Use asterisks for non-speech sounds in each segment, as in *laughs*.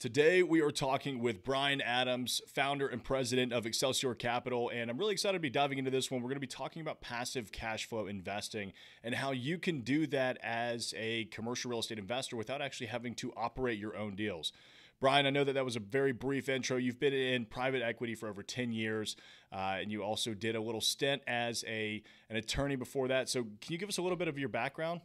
Today, we are talking with Brian Adams, founder and president of Excelsior Capital. And I'm really excited to be diving into this one. We're going to be talking about passive cash flow investing and how you can do that as a commercial real estate investor without actually having to operate your own deals. Brian, I know that that was a very brief intro. You've been in private equity for over 10 years, uh, and you also did a little stint as a an attorney before that. So, can you give us a little bit of your background?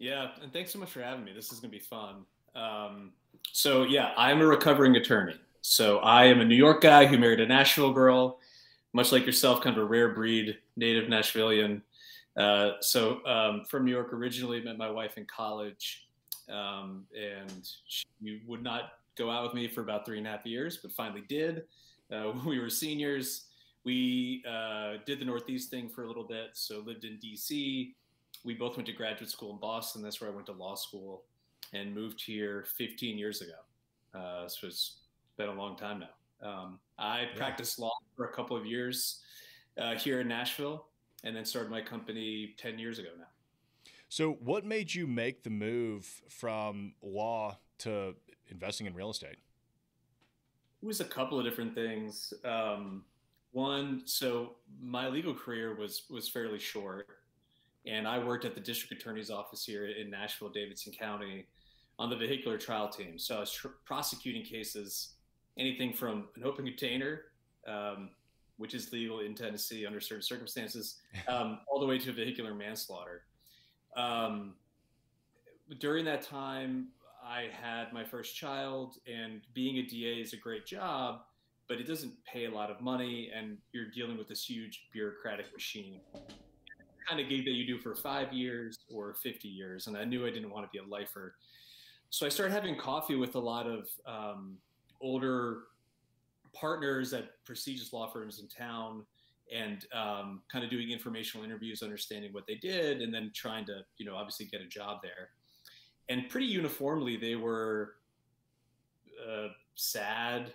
Yeah, and thanks so much for having me. This is going to be fun. Um, so yeah, I'm a recovering attorney. So I am a New York guy who married a Nashville girl, much like yourself, kind of a rare breed, native Nashvillian. Uh, so um, from New York originally, met my wife in college, um, and she would not go out with me for about three and a half years, but finally did. Uh, *laughs* we were seniors, we uh, did the Northeast thing for a little bit. So lived in D.C. We both went to graduate school in Boston. That's where I went to law school and moved here 15 years ago. Uh, so it's been a long time now. Um, I yeah. practiced law for a couple of years uh, here in Nashville and then started my company 10 years ago now. So, what made you make the move from law to investing in real estate? It was a couple of different things. Um, one, so my legal career was was fairly short, and I worked at the district attorney's office here in Nashville, Davidson County, on the vehicular trial team. So I was tr- prosecuting cases, anything from an open container, um, which is legal in Tennessee under certain circumstances, *laughs* um, all the way to vehicular manslaughter. Um, during that time, I had my first child, and being a DA is a great job, but it doesn't pay a lot of money, and you're dealing with this huge bureaucratic machine. Kind of gig that you do for five years or 50 years, and I knew I didn't want to be a lifer so I started having coffee with a lot of um, older partners at prestigious law firms in town and um, kind of doing informational interviews, understanding what they did, and then trying to, you know, obviously get a job there. And pretty uniformly, they were uh, sad,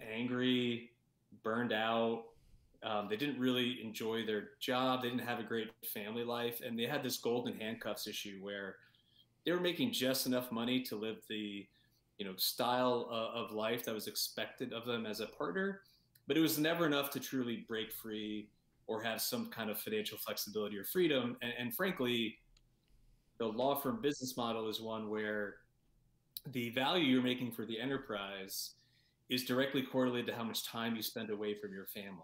angry, burned out. Um, they didn't really enjoy their job. They didn't have a great family life, and they had this golden handcuffs issue where they were making just enough money to live the you know style uh, of life that was expected of them as a partner but it was never enough to truly break free or have some kind of financial flexibility or freedom. And, and frankly the law firm business model is one where the value you're making for the enterprise is directly correlated to how much time you spend away from your family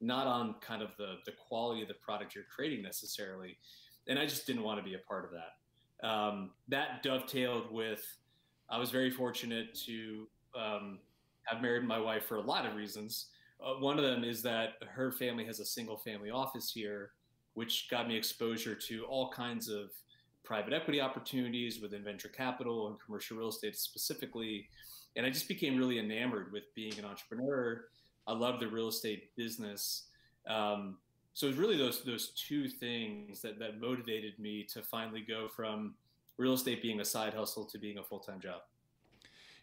not on kind of the the quality of the product you're creating necessarily. And i just didn't want to be a part of that um, that dovetailed with I was very fortunate to um, have married my wife for a lot of reasons. Uh, one of them is that her family has a single family office here, which got me exposure to all kinds of private equity opportunities within venture capital and commercial real estate specifically. And I just became really enamored with being an entrepreneur. I love the real estate business. Um, so it's really those those two things that that motivated me to finally go from real estate being a side hustle to being a full time job.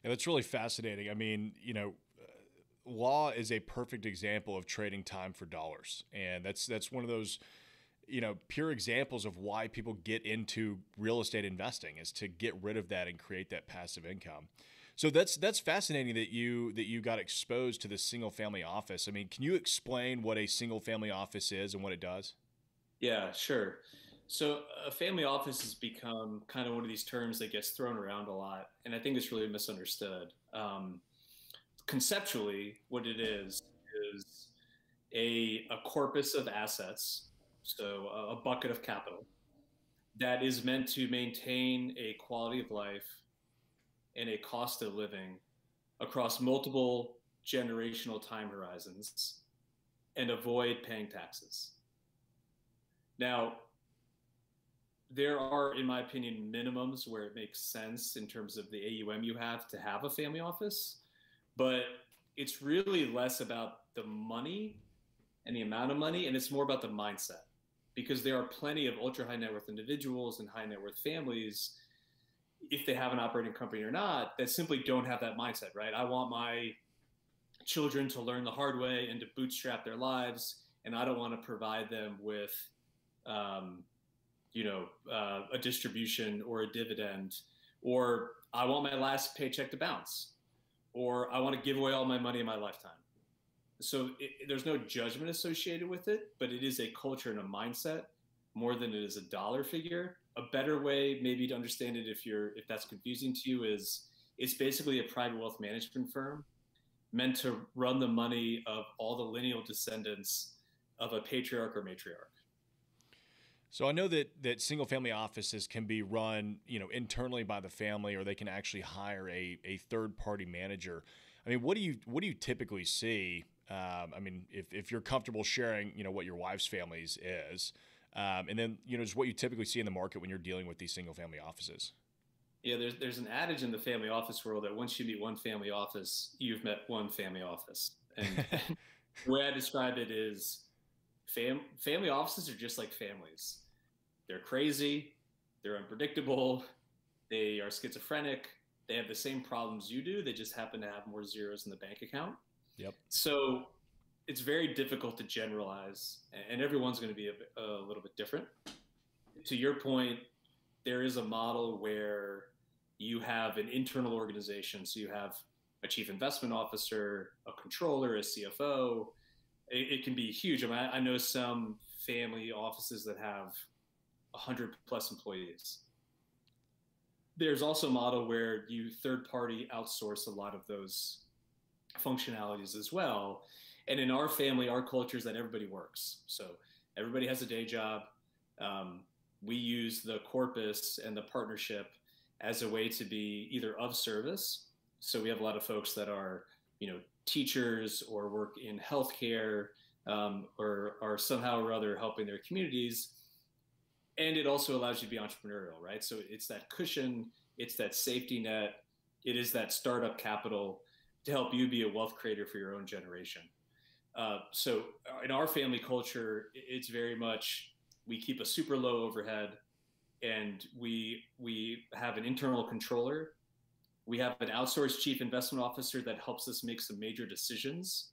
Yeah, that's really fascinating. I mean, you know, law is a perfect example of trading time for dollars, and that's that's one of those you know pure examples of why people get into real estate investing is to get rid of that and create that passive income. So that's that's fascinating that you that you got exposed to the single family office. I mean, can you explain what a single family office is and what it does? Yeah, sure. So a family office has become kind of one of these terms that gets thrown around a lot, and I think it's really misunderstood. Um, conceptually, what it is is a, a corpus of assets, so a, a bucket of capital that is meant to maintain a quality of life and a cost of living across multiple generational time horizons and avoid paying taxes. Now, there are, in my opinion, minimums where it makes sense in terms of the AUM you have to have a family office, but it's really less about the money and the amount of money, and it's more about the mindset because there are plenty of ultra high net worth individuals and high net worth families if they have an operating company or not, that simply don't have that mindset, right? I want my children to learn the hard way and to bootstrap their lives, and I don't want to provide them with, um, you know, uh, a distribution or a dividend or I want my last paycheck to bounce, or I want to give away all my money in my lifetime. So it, there's no judgment associated with it, but it is a culture and a mindset more than it is a dollar figure. A better way, maybe, to understand it, if you're if that's confusing to you, is it's basically a private wealth management firm meant to run the money of all the lineal descendants of a patriarch or matriarch. So I know that that single family offices can be run, you know, internally by the family, or they can actually hire a, a third party manager. I mean, what do you what do you typically see? Um, I mean, if, if you're comfortable sharing, you know, what your wife's families is, um, and then you know, just what you typically see in the market when you're dealing with these single family offices. Yeah, there's there's an adage in the family office world that once you meet one family office, you've met one family office. And *laughs* the way I describe it is, fam- family offices are just like families they're crazy, they're unpredictable, they are schizophrenic, they have the same problems you do, they just happen to have more zeros in the bank account. Yep. So it's very difficult to generalize, and everyone's going to be a, a little bit different. To your point, there is a model where you have an internal organization. So you have a chief investment officer, a controller, a CFO. It, it can be huge. I mean, I, I know some family offices that have 100 plus employees. There's also a model where you third party outsource a lot of those functionalities as well. And in our family, our culture is that everybody works. So everybody has a day job. Um, we use the corpus and the partnership as a way to be either of service. So we have a lot of folks that are, you know, teachers or work in healthcare um, or are somehow or other helping their communities and it also allows you to be entrepreneurial, right? So it's that cushion, it's that safety net, it is that startup capital to help you be a wealth creator for your own generation. Uh, so in our family culture, it's very much we keep a super low overhead, and we we have an internal controller. We have an outsourced chief investment officer that helps us make some major decisions.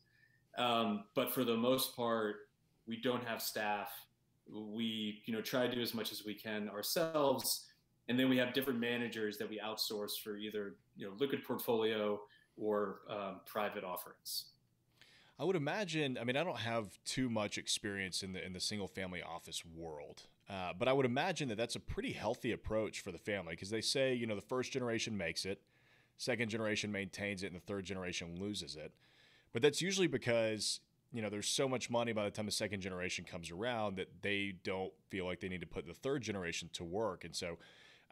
Um, but for the most part, we don't have staff we you know try to do as much as we can ourselves and then we have different managers that we outsource for either you know liquid portfolio or um, private offerings i would imagine i mean i don't have too much experience in the in the single family office world uh, but i would imagine that that's a pretty healthy approach for the family because they say you know the first generation makes it second generation maintains it and the third generation loses it but that's usually because you know, there's so much money by the time the second generation comes around that they don't feel like they need to put the third generation to work. And so,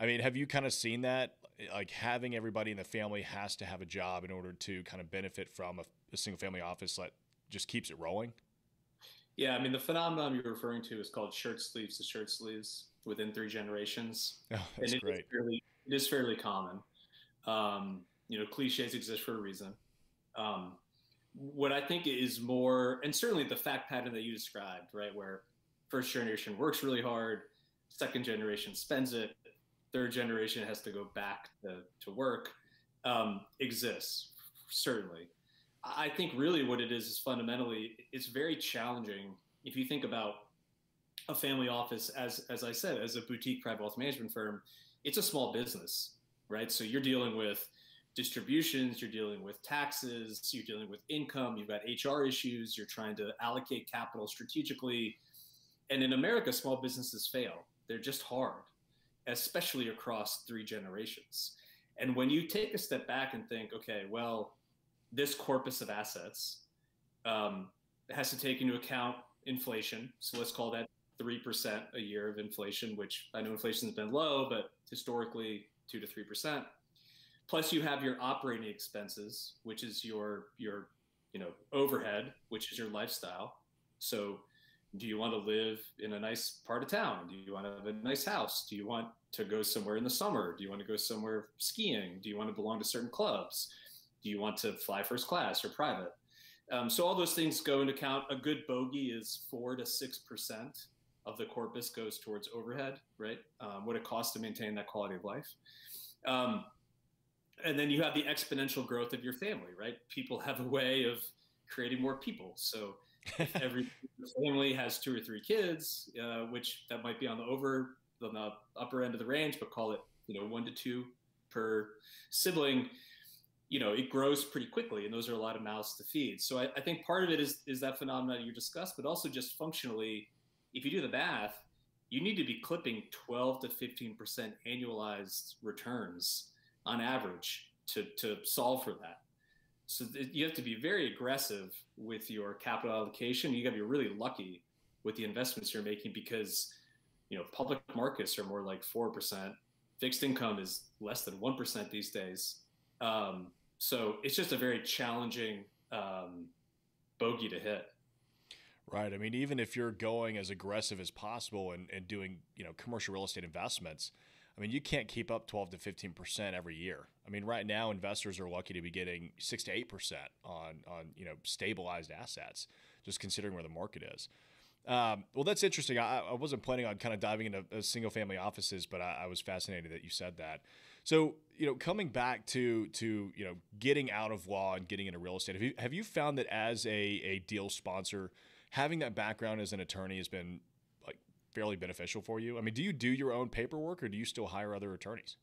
I mean, have you kind of seen that? Like having everybody in the family has to have a job in order to kind of benefit from a, a single family office that just keeps it rolling? Yeah, I mean, the phenomenon you're referring to is called shirt sleeves to shirt sleeves within three generations. *laughs* Oh, and it great. Is fairly, it is fairly common. Um, you know, cliches exist for a reason. Um, what I think is more, and certainly the fact pattern that you described, right, where first generation works really hard, second generation spends it, third generation has to go back to, to work, um, exists, certainly. I think really what it is is fundamentally, it's very challenging if you think about a family office as as I said, as a boutique private wealth management firm, it's a small business, right? So you're dealing with distributions, you're dealing with taxes, you're dealing with income, you've got HR issues, you're trying to allocate capital strategically. And in America, small businesses fail. They're just hard, especially across three generations. And when you take a step back and think, okay, well, this corpus of assets um, has to take into account inflation. So let's call that 3% a year of inflation, which I know inflation has been low, but historically 2 to 3%. Plus, you have your operating expenses, which is your your you know overhead, which is your lifestyle. So, do you want to live in a nice part of town? Do you want to have a nice house? Do you want to go somewhere in the summer? Do you want to go somewhere skiing? Do you want to belong to certain clubs? Do you want to fly first class or private? Um, so all those things go into account. A good bogey is four to six percent of the corpus goes towards overhead, right? Um, what it costs to maintain that quality of life. Um, and then you have the exponential growth of your family, right? People have a way of creating more people. So if *laughs* every family has two or three kids, uh, which that might be on the over on the upper end of the range, but call it you know one to two per sibling, you know, it grows pretty quickly, and those are a lot of mouths to feed. So I, I think part of it is is that phenomenon you discussed, but also just functionally, if you do the math, you need to be clipping 12 to 15 percent annualized returns on average to to solve for that. So th- you have to be very aggressive with your capital allocation. You got to be really lucky with the investments you're making because you know public markets are more like four percent. Fixed income is less than one percent these days. Um, so it's just a very challenging um, bogey to hit. Right. I mean, even if you're going as aggressive as possible and, and doing, you know, commercial real estate investments, I mean, you can't keep up 12 to 15% every year. I mean, right now investors are lucky to be getting 6 to 8% on on, you know, stabilized assets just considering where the market is. Um, well, that's interesting. I, I, wasn't planning on kind of diving into uh, single family offices, but I, I, was fascinated that you said that. So, you know, coming back to to you know getting out of law and getting into real estate, have you have you found that as a a deal sponsor, having that background as an attorney has been like fairly beneficial for you? I mean, do you do your own paperwork or do you still hire other attorneys?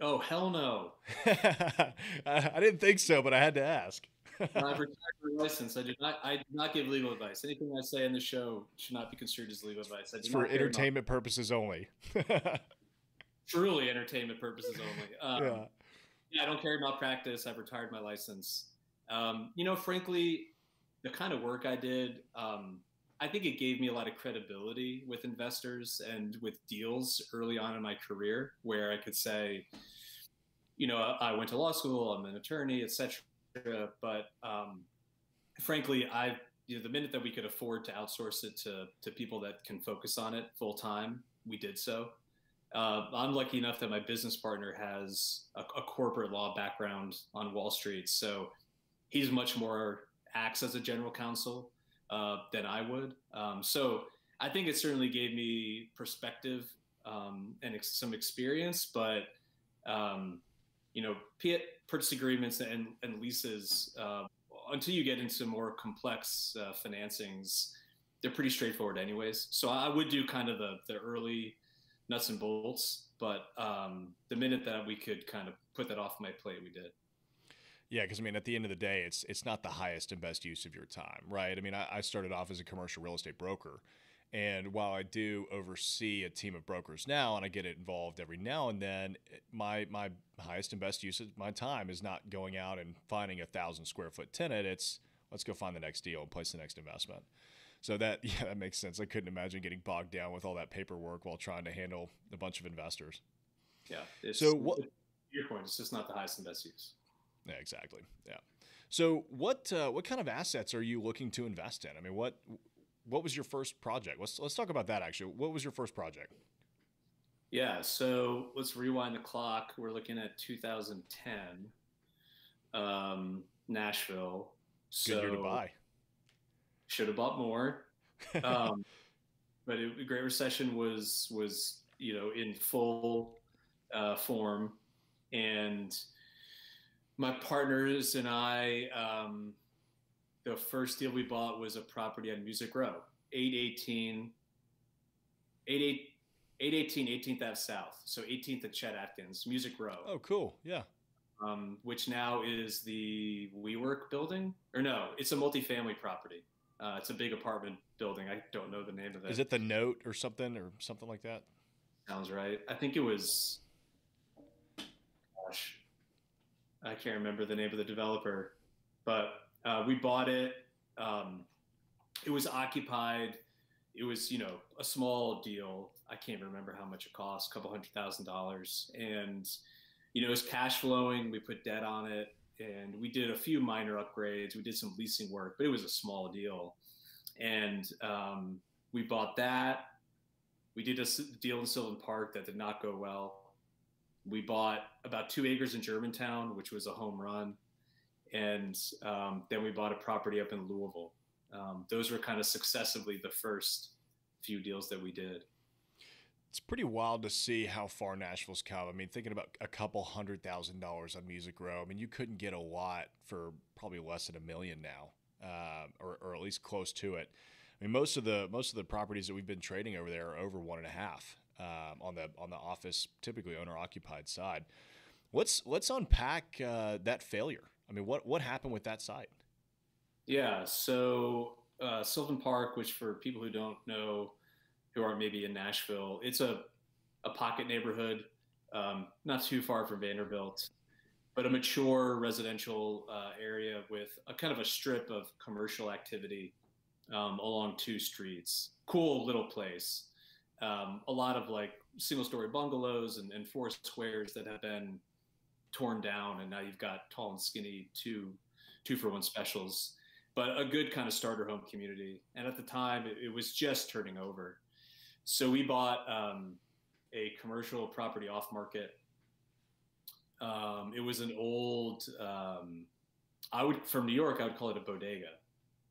Oh hell no! I, *laughs* I didn't think so, but I had to ask. *laughs* I've retired my license. I do not. I do not give legal advice. Anything I say in the show should not be construed as legal advice. for entertainment purposes only. *laughs* Truly, entertainment purposes only. *laughs* Um, yeah. yeah, I don't carry malpractice. I've retired my license. Um, you know, frankly, the kind of work I did, um, I think it gave me a lot of credibility with investors and with deals early on in my career, where I could say, you know, I went to law school, I'm an attorney, etc but um, frankly, I you know the minute that we could afford to outsource it to to people that can focus on it full time, we did so. Uh, I'm lucky enough that my business partner has a, a, corporate law background on Wall Street, so he's much more acts as a general counsel uh, than I would. Um, so I think it certainly gave me perspective um, and ex- some experience, but um, you know, purchase agreements and, and leases, uh, until you get into more complex uh, financings, they're pretty straightforward anyways. So I would do kind of the, the early nuts and bolts, but um, the minute that we could kind of put that off my plate, we did. Yeah, because I mean, at the end of the day, it's it's not the highest and best use of your time, right? I mean, I, I started off as a commercial real estate broker, and while I do oversee a team of brokers now, and I get involved every now and then, my my highest and best use of my time is not going out and finding a thousand square foot tenant. It's let's go find the next deal and place the next investment. So that *laughs* yeah, that makes sense. I couldn't imagine getting bogged down with all that paperwork while trying to handle a bunch of investors. Yeah. so what? Your point. It's just not the highest and best use. Yeah, exactly. Yeah. So what uh, what kind of assets are you looking to invest in? I mean, what what was your first project? Let's let's talk about that actually. What was your first project? Yeah, so let's rewind the clock. We're looking at 2010, um, Nashville. Good so year to buy. Should have bought more, *laughs* um, but it, the Great Recession was was you know in full uh, form, and my partners and I um, the first deal we bought was a property on Music Row, 818, 818 18th Ave South. So 18th at Chet Atkins, Music Row. Oh, cool. Yeah. Um, which now is the WeWork building. Or no, it's a multifamily property. Uh, it's a big apartment building. I don't know the name of it. Is it the Note or something or something like that? Sounds right. I think it was. Gosh, I can't remember the name of the developer, but uh, we bought it. Um, it was occupied. It was, you know, a small deal. I can't remember how much it cost, a couple hundred thousand dollars. And, you know, it was cash flowing. We put debt on it and we did a few minor upgrades. We did some leasing work, but it was a small deal. And um, we bought that. We did a deal in Sylvan Park that did not go well. We bought about two acres in Germantown, which was a home run and um, then we bought a property up in Louisville. Um, those were kind of successively the first few deals that we did. It's pretty wild to see how far Nashville's come. I mean, thinking about a couple hundred thousand dollars on Music Row. I mean, you couldn't get a lot for probably less than a million now, uh, or, or at least close to it. I mean, most of the most of the properties that we've been trading over there are over one and a half um, on the on the office, typically owner occupied side. Let's let's unpack uh, that failure. I mean, what what happened with that site? Yeah, so uh, Sylvan Park, which for people who don't know, who aren't maybe in Nashville, it's a a pocket neighborhood, um, not too far from Vanderbilt, but a mature residential uh, area with a kind of a strip of commercial activity um, along two streets. Cool little place. Um, a lot of like single story bungalows and, and four squares that have been torn down, and now you've got tall and skinny two two for one specials. But a good kind of starter home community. And at the time, it, it was just turning over. So we bought um, a commercial property off market. Um, it was an old, um, I would from New York, I would call it a bodega,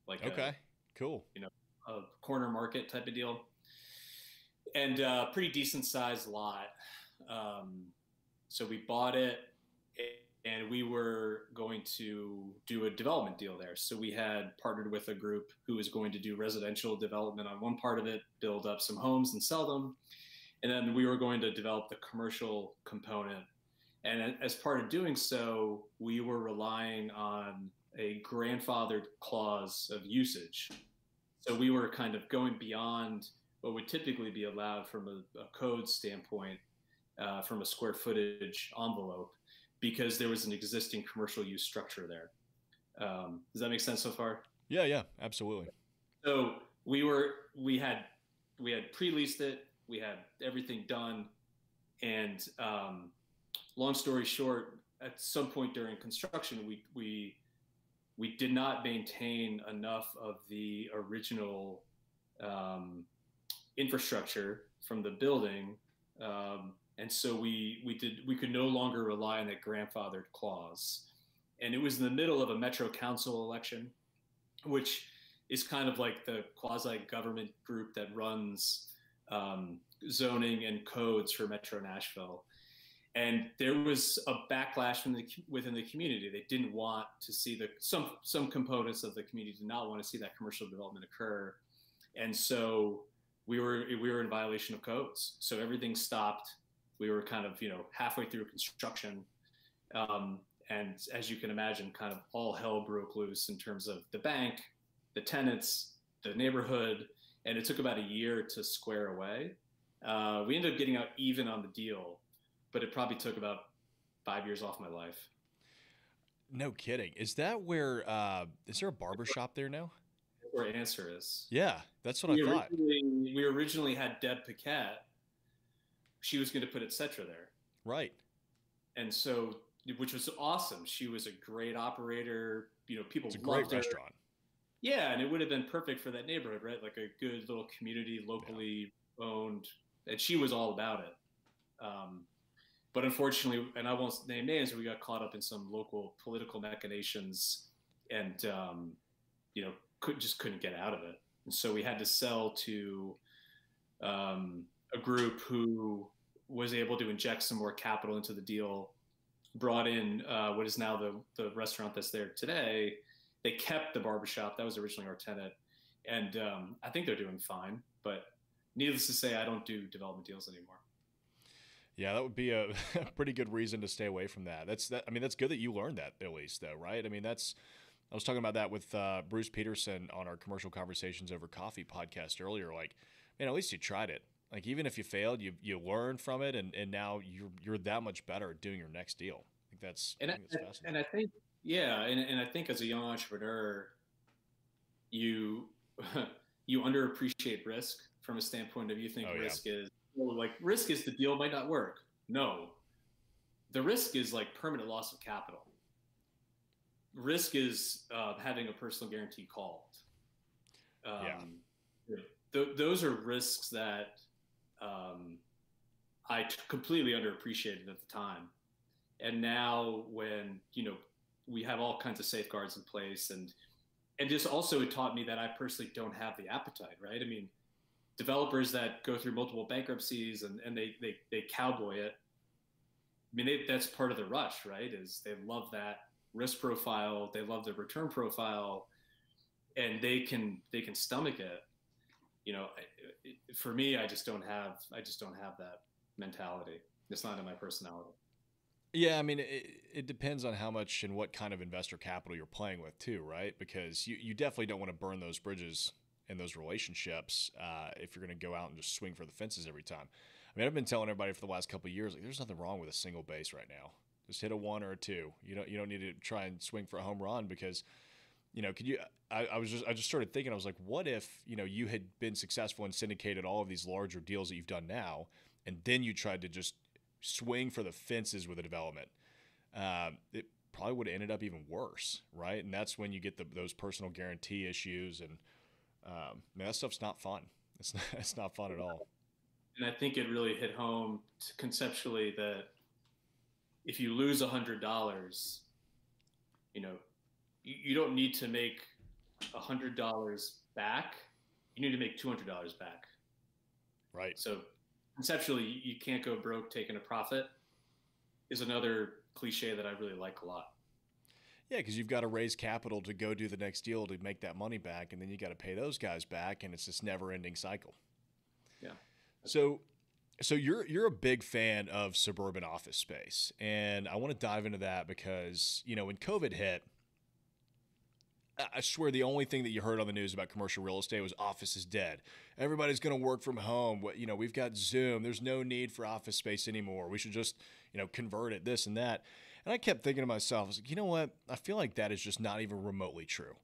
like okay, a, cool, you know, a corner market type of deal, and uh, pretty decent sized lot. Um, so we bought it, and we were going to do a development deal there. So we had partnered with a group who was going to do residential development on one part of it, build up some homes and sell them and then we were going to develop the commercial component. And as part of doing so, we were relying on a grandfathered clause of usage. So we were kind of going beyond what would typically be allowed from a, a code standpoint, uh, from a square footage envelope, because there was an existing commercial use structure there. Um, does that make sense so far? Yeah, yeah, absolutely. So we were we had we had pre-leased it we had everything done, and um, long story short, at some point during construction, we we we did not maintain enough of the original um, infrastructure from the building, um, and so we we did we could no longer rely on that grandfathered clause, and it was in the middle of a metro council election, which is kind of like the quasi government group that runs um, zoning and codes for Metro Nashville. And there was a backlash from the, within the community. They didn't want to see the some some components of the community did not want to see that commercial development occur, and so we were we were in violation of codes. So everything stopped. We were kind of you know halfway through construction, um, and as you can imagine, kind of all hell broke loose in terms of the bank, the tenants, the neighborhood, and it took about a year to square away. Uh, we ended up getting out even on the deal, but it probably took about five years off my life. No kidding. Is that where? Uh, is there a barber shop there now? Where answer is. Yeah, that's what we I thought. We originally had Deb Paquette. She was going to put Etc. there. Right. And so, which was awesome. She was a great operator. You know, people it's a great her. restaurant. Yeah, and it would have been perfect for that neighborhood, right? Like a good little community, locally yeah. owned, and she was all about it. Um, but unfortunately, and I won't name names, we got caught up in some local political machinations, and um, you know, could just couldn't get out of it. And so we had to sell to um, a group who was able to inject some more capital into the deal, brought in uh, what is now the the restaurant that's there today they kept the barbershop. That was originally our tenant. And um, I think they're doing fine. But needless to say, I don't do development deals anymore. Yeah, that would be a, *laughs* pretty good reason to stay away from that. That's that. I mean, that's good that you learned that at least, though, right? I mean, that's. I was talking about that with uh, Bruce Peterson on our commercial conversations over coffee podcast earlier. Like, man, at least you tried it. Like, even if you failed, you you learned from it, and, and now you're you're that much better at doing your next deal. I think that's and I, think that's and I think yeah, and and I think as a young entrepreneur, you *laughs* you underappreciate risk from a standpoint of you think oh, risk yeah. is well, like risk is the deal might not work. No, the risk is like permanent loss of capital. Risk is uh, having a personal guarantee called. Um, yeah. Th- those are risks that um, I t- completely underappreciated at the time. And now, when you know we have all kinds of safeguards in place and and just also it taught me that I personally don't have the appetite, right? I mean, developers that go through multiple bankruptcies and, and they, they, they cowboy it. I mean, they, that's part of the rush, right? Is they love that risk profile, they love the return profile, and they can they can stomach it. You know, for me, I just don't have I just don't have that mentality. It's not in my personality. Yeah, I mean, it, it depends on how much and what kind of investor capital you're playing with, too, right? Because you, you definitely don't want to burn those bridges and those relationships uh, if you're going to go out and just swing for the fences every time. I mean, I've been telling everybody for the last couple years, like, there's nothing wrong with a single base right now. Just hit a one or a two. You don't you don't need to try and swing for a home run because, you know, could you? I, I was just I just started thinking. I was like, what if you know you had been successful and syndicated all of these larger deals that you've done now, and then you tried to just swing for the fences with a development, um, it probably would have ended up even worse, right? And that's when you get the, those personal guarantee issues, and um, man, that stuff's not fun. It's not, *laughs* it's not fun at all. And I think it really hit home conceptually that if you lose a hundred dollars, you know, you, you don't need to make a hundred dollars back. You need to make two hundred dollars back. Right. So conceptually, you can't go broke taking a profit. Is another cliche that I really like a lot. Yeah, because you've got to raise capital to go do the next deal to make that money back, and then you got to pay those guys back, and it's this never-ending cycle. Yeah. So, so you're you're a big fan of suburban office space, and I want to dive into that because you know when COVID hit, I swear the only thing that you heard on the news about commercial real estate was office is dead. Everybody's going to work from home. You know, we've got Zoom. There's no need for office space anymore. We should just, you know, convert it, this and that. And I kept thinking to myself, I was like, you know what? I feel like that is just not even remotely true.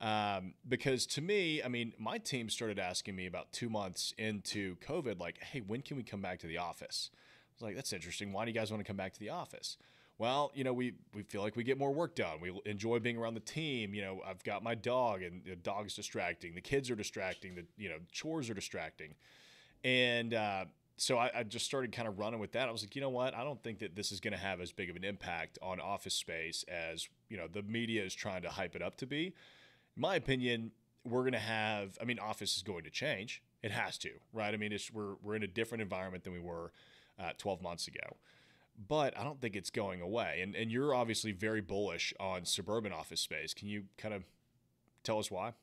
Um, because to me, I mean, my team started asking me about two months into COVID, like, hey, when can we come back to the office? I was like, that's interesting. Why do you guys want to come back to the office? Well, you know, we we feel like we get more work done. We enjoy being around the team. You know, I've got my dog, and the dog's distracting. The kids are distracting. The you know chores are distracting, and uh, so I, I, just started kind of running with that. I was like, you know what? I don't think that this is going to have as big of an impact on office space as you know the media is trying to hype it up to be. In my opinion, we're going to have. I mean, office is going to change. It has to, right? I mean, we're we're in a different environment than we were uh, 12 months ago but I don't think it's going away. And and you're obviously very bullish on suburban office space. Can you kind of tell us why?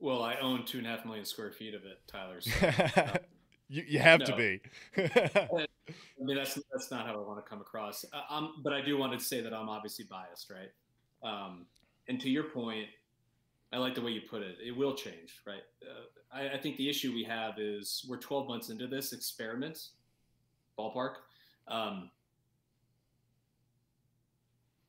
Well, I own two and a half million square feet of it, Tyler. So, uh, *laughs* you, you have no. to be. *laughs* I mean, that's that's not how I want to come across. Uh, but I do want to say that I'm obviously biased, right? Um, and to your point, I like the way you put it. It will change, right? Uh, I, I think the issue we have is we're 12 months into this experiment, ballpark, um,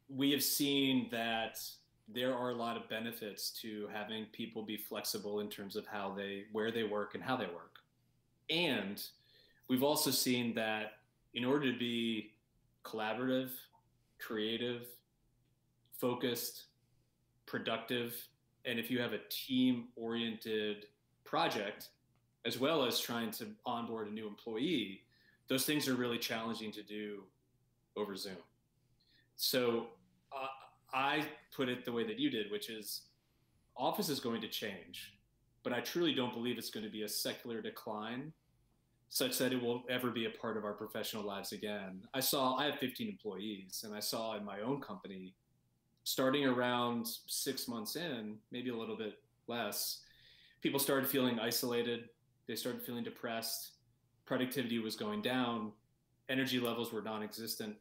we have seen that there are a lot of benefits to having people be flexible in terms of how they where they work and how they work. And we've also seen that in order to be collaborative creative focused productive and if you have a team oriented project as well as trying to onboard a new employee those things are really challenging to do over Zoom. So uh, I put it the way that you did, which is Office is going to change, but I truly don't believe it's going to be a secular decline such that it will ever be a part of our professional lives again. I saw, I have 15 employees, and I saw in my own company, starting around six months in, maybe a little bit less, people started feeling isolated. They started feeling depressed productivity was going down, energy levels were non-existent,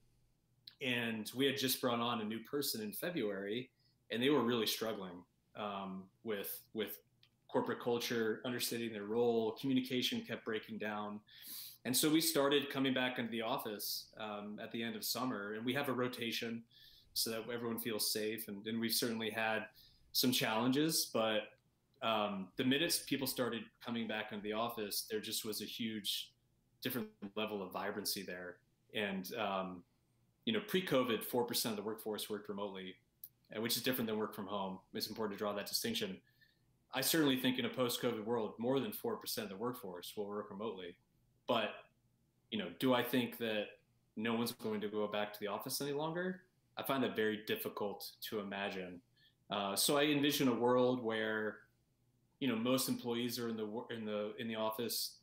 and we had just brought on a new person in February, and they were really struggling um, with with corporate culture, understanding their role, communication kept breaking down. And so we started coming back into the office um, at the end of summer, and we have a rotation so that everyone feels safe. And, and we've certainly had some challenges, but um, the minutes people started coming back into the office, there just was a huge different level of vibrancy there. And um, you know, pre-COVID, four percent of the workforce worked remotely, which is different than work from home. It's important to draw that distinction. I certainly think in a post-COVID world, more than four percent of the workforce will work remotely. But you know, do I think that no one's going to go back to the office any longer? I find that very difficult to imagine. Uh, so I envision a world where, you know, most employees are in the in the in the office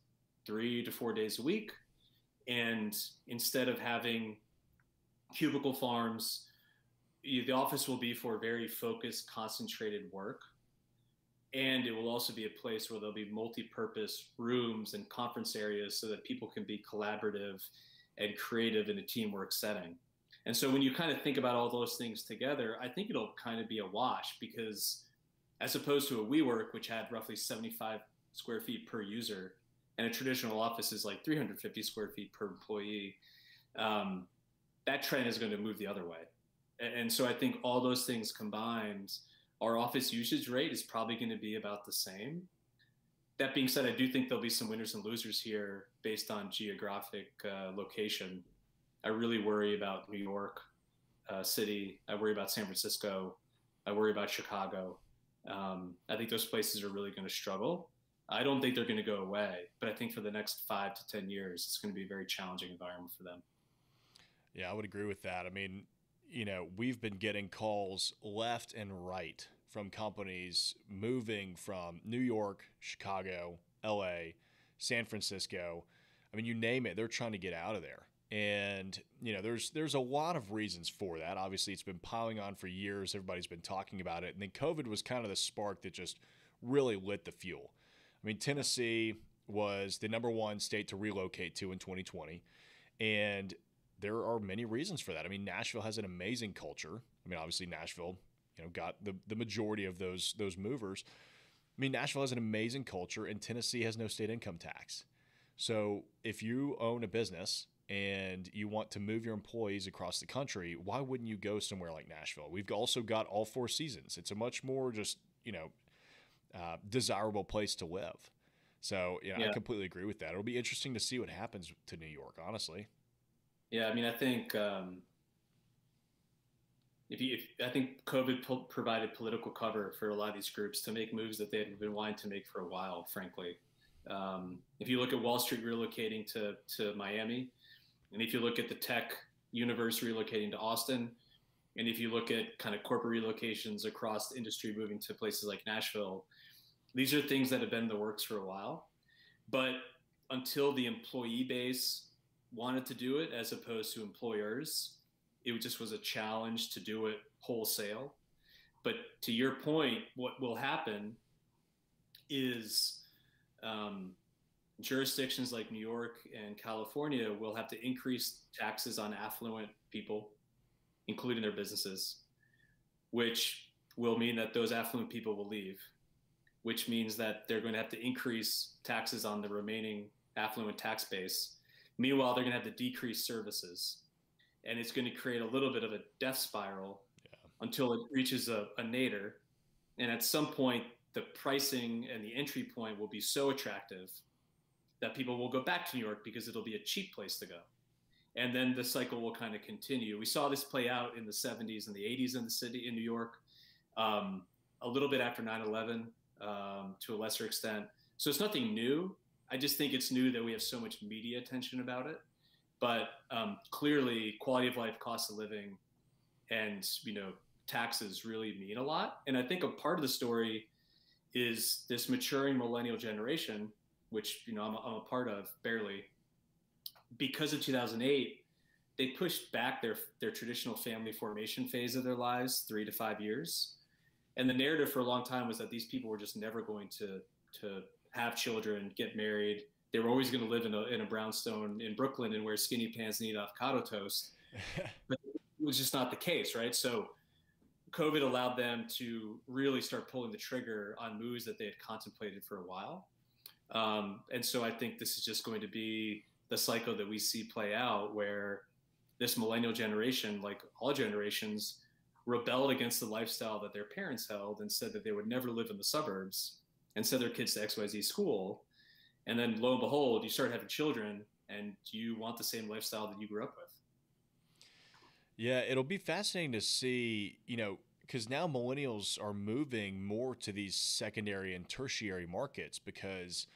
three to four days a week. And instead of having cubicle farms, the office will be for very focused, concentrated work. And it will also be a place where there'll be multi purpose rooms and conference areas so that people can be collaborative and creative in a teamwork setting. And so when you kind of think about all those things together, I think it'll kind of be a wash because as opposed to a WeWork, which had roughly 75 square feet per user, and a traditional office is like 350 square feet per employee, um, that trend is going to move the other way. And so I think all those things combined, our office usage rate is probably going to be about the same. That being said, I do think there'll be some winners and losers here based on geographic uh, location. I really worry about New York uh, City. I worry about San Francisco. I worry about Chicago. Um, I think those places are really going to struggle. I don't think they're going to go away, but I think for the next five to 10 years, it's going to be a very challenging environment for them. Yeah, I would agree with that. I mean, you know, we've been getting calls left and right from companies moving from New York, Chicago, LA, San Francisco. I mean, you name it, they're trying to get out of there. And you know, there's there's a lot of reasons for that. Obviously, it's been piling on for years. Everybody's been talking about it, and then COVID was kind of the spark that just really lit the fuel. I mean, Tennessee was the number one state to relocate to in 2020, and there are many reasons for that. I mean, Nashville has an amazing culture. I mean, obviously, Nashville, you know, got the the majority of those those movers. I mean, Nashville has an amazing culture, and Tennessee has no state income tax. So, if you own a business and you want to move your employees across the country, why wouldn't you go somewhere like Nashville? We've also got all four seasons. It's a much more just, you know, uh, desirable place to live. So, yeah, yeah, I completely agree with that. It'll be interesting to see what happens to New York, honestly. Yeah, I mean, I think um, if you, if, I think COVID po- provided political cover for a lot of these groups to make moves that they had been wanting to make for a while, frankly. Um, if you look at Wall Street relocating to, to Miami, and if you look at the tech universe relocating to Austin, and if you look at kind of corporate relocations across the industry moving to places like Nashville, these are things that have been in the works for a while. But until the employee base wanted to do it as opposed to employers, it just was a challenge to do it wholesale. But to your point, what will happen is um, jurisdictions like New York and California will have to increase taxes on affluent people, including their businesses, which will mean that those affluent people will leave, which means that they're going to have to increase taxes on the remaining affluent tax base. Meanwhile, they're going to have to decrease services. And it's going to create a little bit of a death spiral yeah. until it reaches a, a nadir. And at some point, the pricing and the entry point will be so attractive that people will go back to New York because it'll be a cheap place to go. And then the cycle will kind of continue. We saw this play out in the 70s and the 80s in the city in New York, um, a little bit after 9 11 um, to a lesser extent. So it's nothing new. I just think it's new that we have so much media attention about it. But um, clearly, quality of life, cost of living, and you know taxes really mean a lot. And I think a part of the story is this maturing millennial generation which you know I'm, I'm a part of barely, because of 2008, they pushed back their their traditional family formation phase of their lives three to five years, and the narrative for a long time was that these people were just never going to to have children, get married. They were always going to live in a, in a brownstone in Brooklyn and wear skinny pants and eat avocado toast. *laughs* but it was just not the case, right? So COVID allowed them to really start pulling the trigger on moves that they had contemplated for a while. Um, and so I think this is just going to be the cycle that we see play out where this millennial generation, like all generations, rebelled against the lifestyle that their parents held and said that they would never live in the suburbs and send their kids to XYZ school. And then lo and behold, you start having children and you want the same lifestyle that you grew up with. Yeah, it'll be fascinating to see, you know, because now millennials are moving more to these secondary and tertiary markets because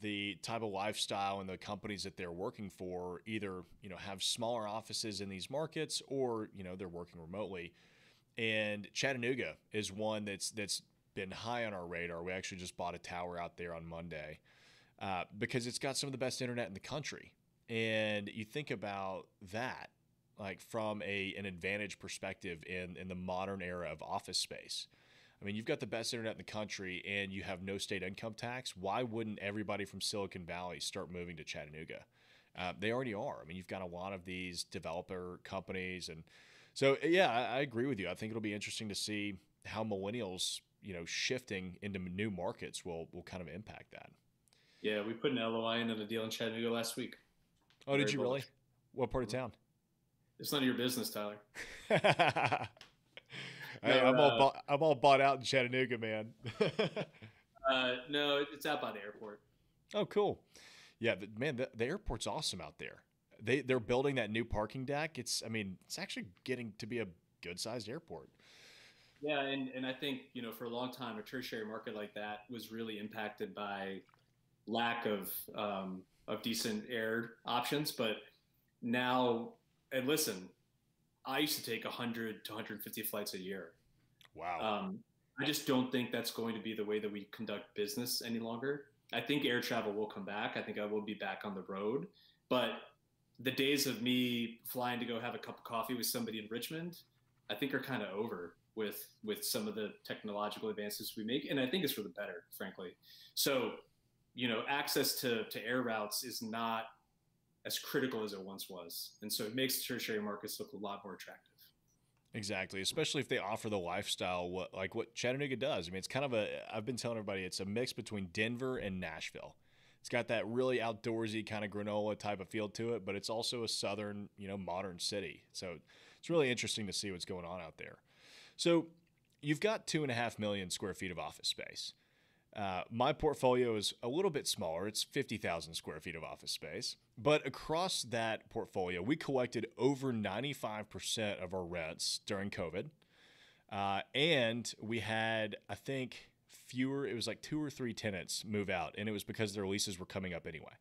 the type of lifestyle and the companies that they're working for either you know have smaller offices in these markets or you know they're working remotely. And Chattanooga is one that's that's been high on our radar. We actually just bought a tower out there on Monday uh, because it's got some of the best internet in the country. And you think about that like from a an advantage perspective in in the modern era of office space. I mean, you've got the best internet in the country and you have no state income tax. Why wouldn't everybody from Silicon Valley start moving to Chattanooga? Uh, they already are. I mean, you've got a lot of these developer companies, and so yeah, I, I agree with you. I think it'll be interesting to see how millennials, you know, shifting into new markets will will kind of impact that. Yeah, we put an LOI in on a deal in Chattanooga last week. Oh, Very did you bullish. really? What part of town? It's none of your business, Tyler. *laughs* no, I'm, uh, all bought, I'm all bought out in Chattanooga, man. *laughs* uh, no, it's out by the airport. Oh, cool. Yeah, the, man, the, the airport's awesome out there. They they're building that new parking deck. It's I mean, it's actually getting to be a good sized airport. Yeah, and, and I think, you know, for a long time, a tertiary market like that was really impacted by lack of um, of decent air options. But now, and listen, I used to take 100 to 150 flights a year. Wow. Um, I just don't think that's going to be the way that we conduct business any longer. I think air travel will come back. I think I will be back on the road. But the days of me flying to go have a cup of coffee with somebody in Richmond, I think are kind of over with with some of the technological advances we make. And I think it's for the better, frankly. So, you know, access to, to air routes is not as critical as it once was. And so it makes tertiary markets look a lot more attractive. Exactly, especially if they offer the lifestyle what like what Chattanooga does. I mean, it's kind of a I've been telling everybody it's a mix between Denver and Nashville. It's got that really outdoorsy kind of granola type of feel to it, but it's also a southern, you know, modern city. So it's really interesting to see what's going on out there. So you've got two and a half million square feet of office space. Uh, my portfolio is a little bit smaller. It's 50,000 square feet of office space. But across that portfolio, we collected over 95% of our rents during COVID. Uh, and we had, I think, fewer, it was like two or three tenants move out, and it was because their leases were coming up anyway.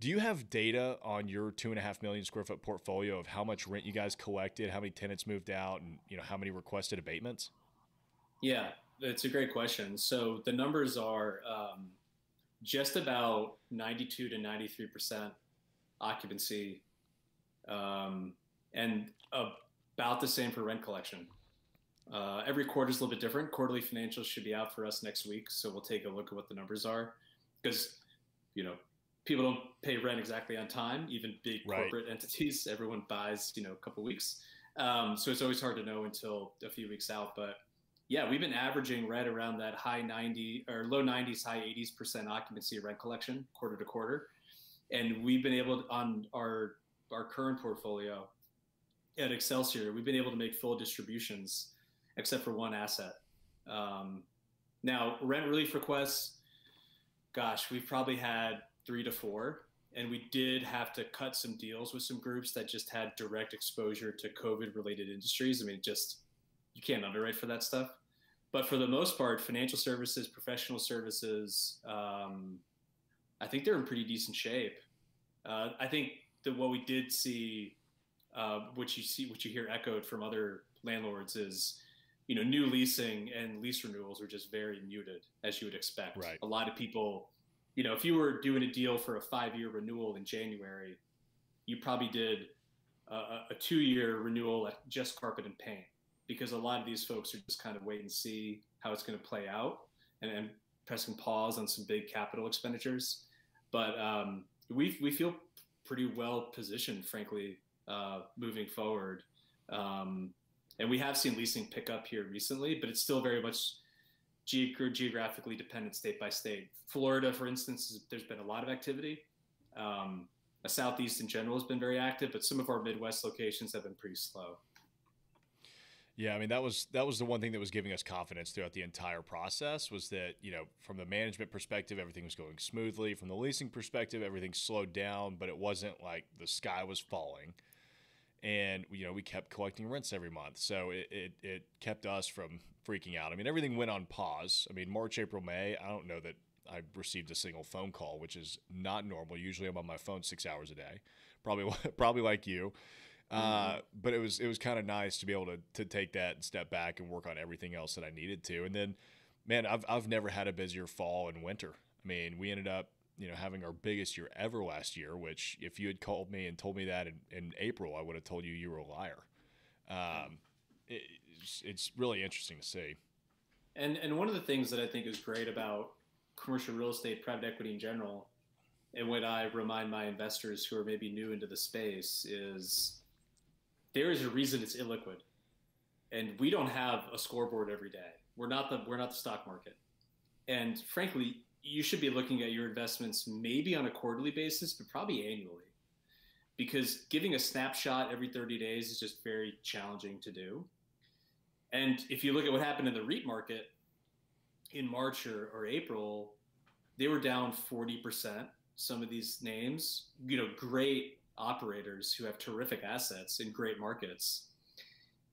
Do you have data on your two and a half million square foot portfolio of how much rent you guys collected, how many tenants moved out, and you know how many requested abatements? Yeah, it's a great question. So the numbers are um, just about 92 to 93 percent occupancy, um, and about the same for rent collection. Uh, every quarter is a little bit different. Quarterly financials should be out for us next week, so we'll take a look at what the numbers are because you know people don't pay rent exactly on time. Even big right. corporate entities, everyone buys you know a couple weeks, um, so it's always hard to know until a few weeks out. But yeah, we've been averaging right around that high 90 or low 90s, high 80s percent occupancy rent collection quarter to quarter, and we've been able to, on our our current portfolio at Excelsior, we've been able to make full distributions except for one asset. Um, now, rent relief requests, gosh, we've probably had three to four, and we did have to cut some deals with some groups that just had direct exposure to COVID related industries. I mean, just you can't underwrite for that stuff. But for the most part, financial services, professional services, um, I think they're in pretty decent shape. Uh, I think that what we did see, uh, which you see, what you hear echoed from other landlords, is you know, new leasing and lease renewals are just very muted, as you would expect. Right. A lot of people, you know, if you were doing a deal for a five-year renewal in January, you probably did a, a two-year renewal at just carpet and paint, because a lot of these folks are just kind of wait and see how it's going to play out, and, and pressing pause on some big capital expenditures. But um, we we feel pretty well positioned, frankly, uh, moving forward. Um, and we have seen leasing pick up here recently, but it's still very much ge- geographically dependent state by state. Florida, for instance, there's been a lot of activity. Um, the Southeast in general has been very active, but some of our Midwest locations have been pretty slow. Yeah, I mean that was that was the one thing that was giving us confidence throughout the entire process was that you know from the management perspective everything was going smoothly, from the leasing perspective everything slowed down, but it wasn't like the sky was falling. And you know we kept collecting rents every month. So it, it, it kept us from freaking out. I mean everything went on pause. I mean march april may i don't know that i received a single phone call which is not normal. Usually i'm on my phone six hours a day. Probably *laughs* probably like you uh, mm-hmm. but it was it was kind of nice to be able to to take that and step back and work on everything else that i needed to and then man i've, I've never had a busier fall and winter i mean we ended up you know, having our biggest year ever last year, which if you had called me and told me that in, in April, I would have told you you were a liar. Um, it, it's, it's really interesting to see. And, and one of the things that I think is great about commercial real estate, private equity in general, and what I remind my investors who are maybe new into the space is there is a reason it's illiquid. And we don't have a scoreboard every day. We're not the we're not the stock market. And frankly, you should be looking at your investments maybe on a quarterly basis, but probably annually. Because giving a snapshot every 30 days is just very challenging to do. And if you look at what happened in the REIT market in March or, or April, they were down 40%. Some of these names, you know, great operators who have terrific assets in great markets.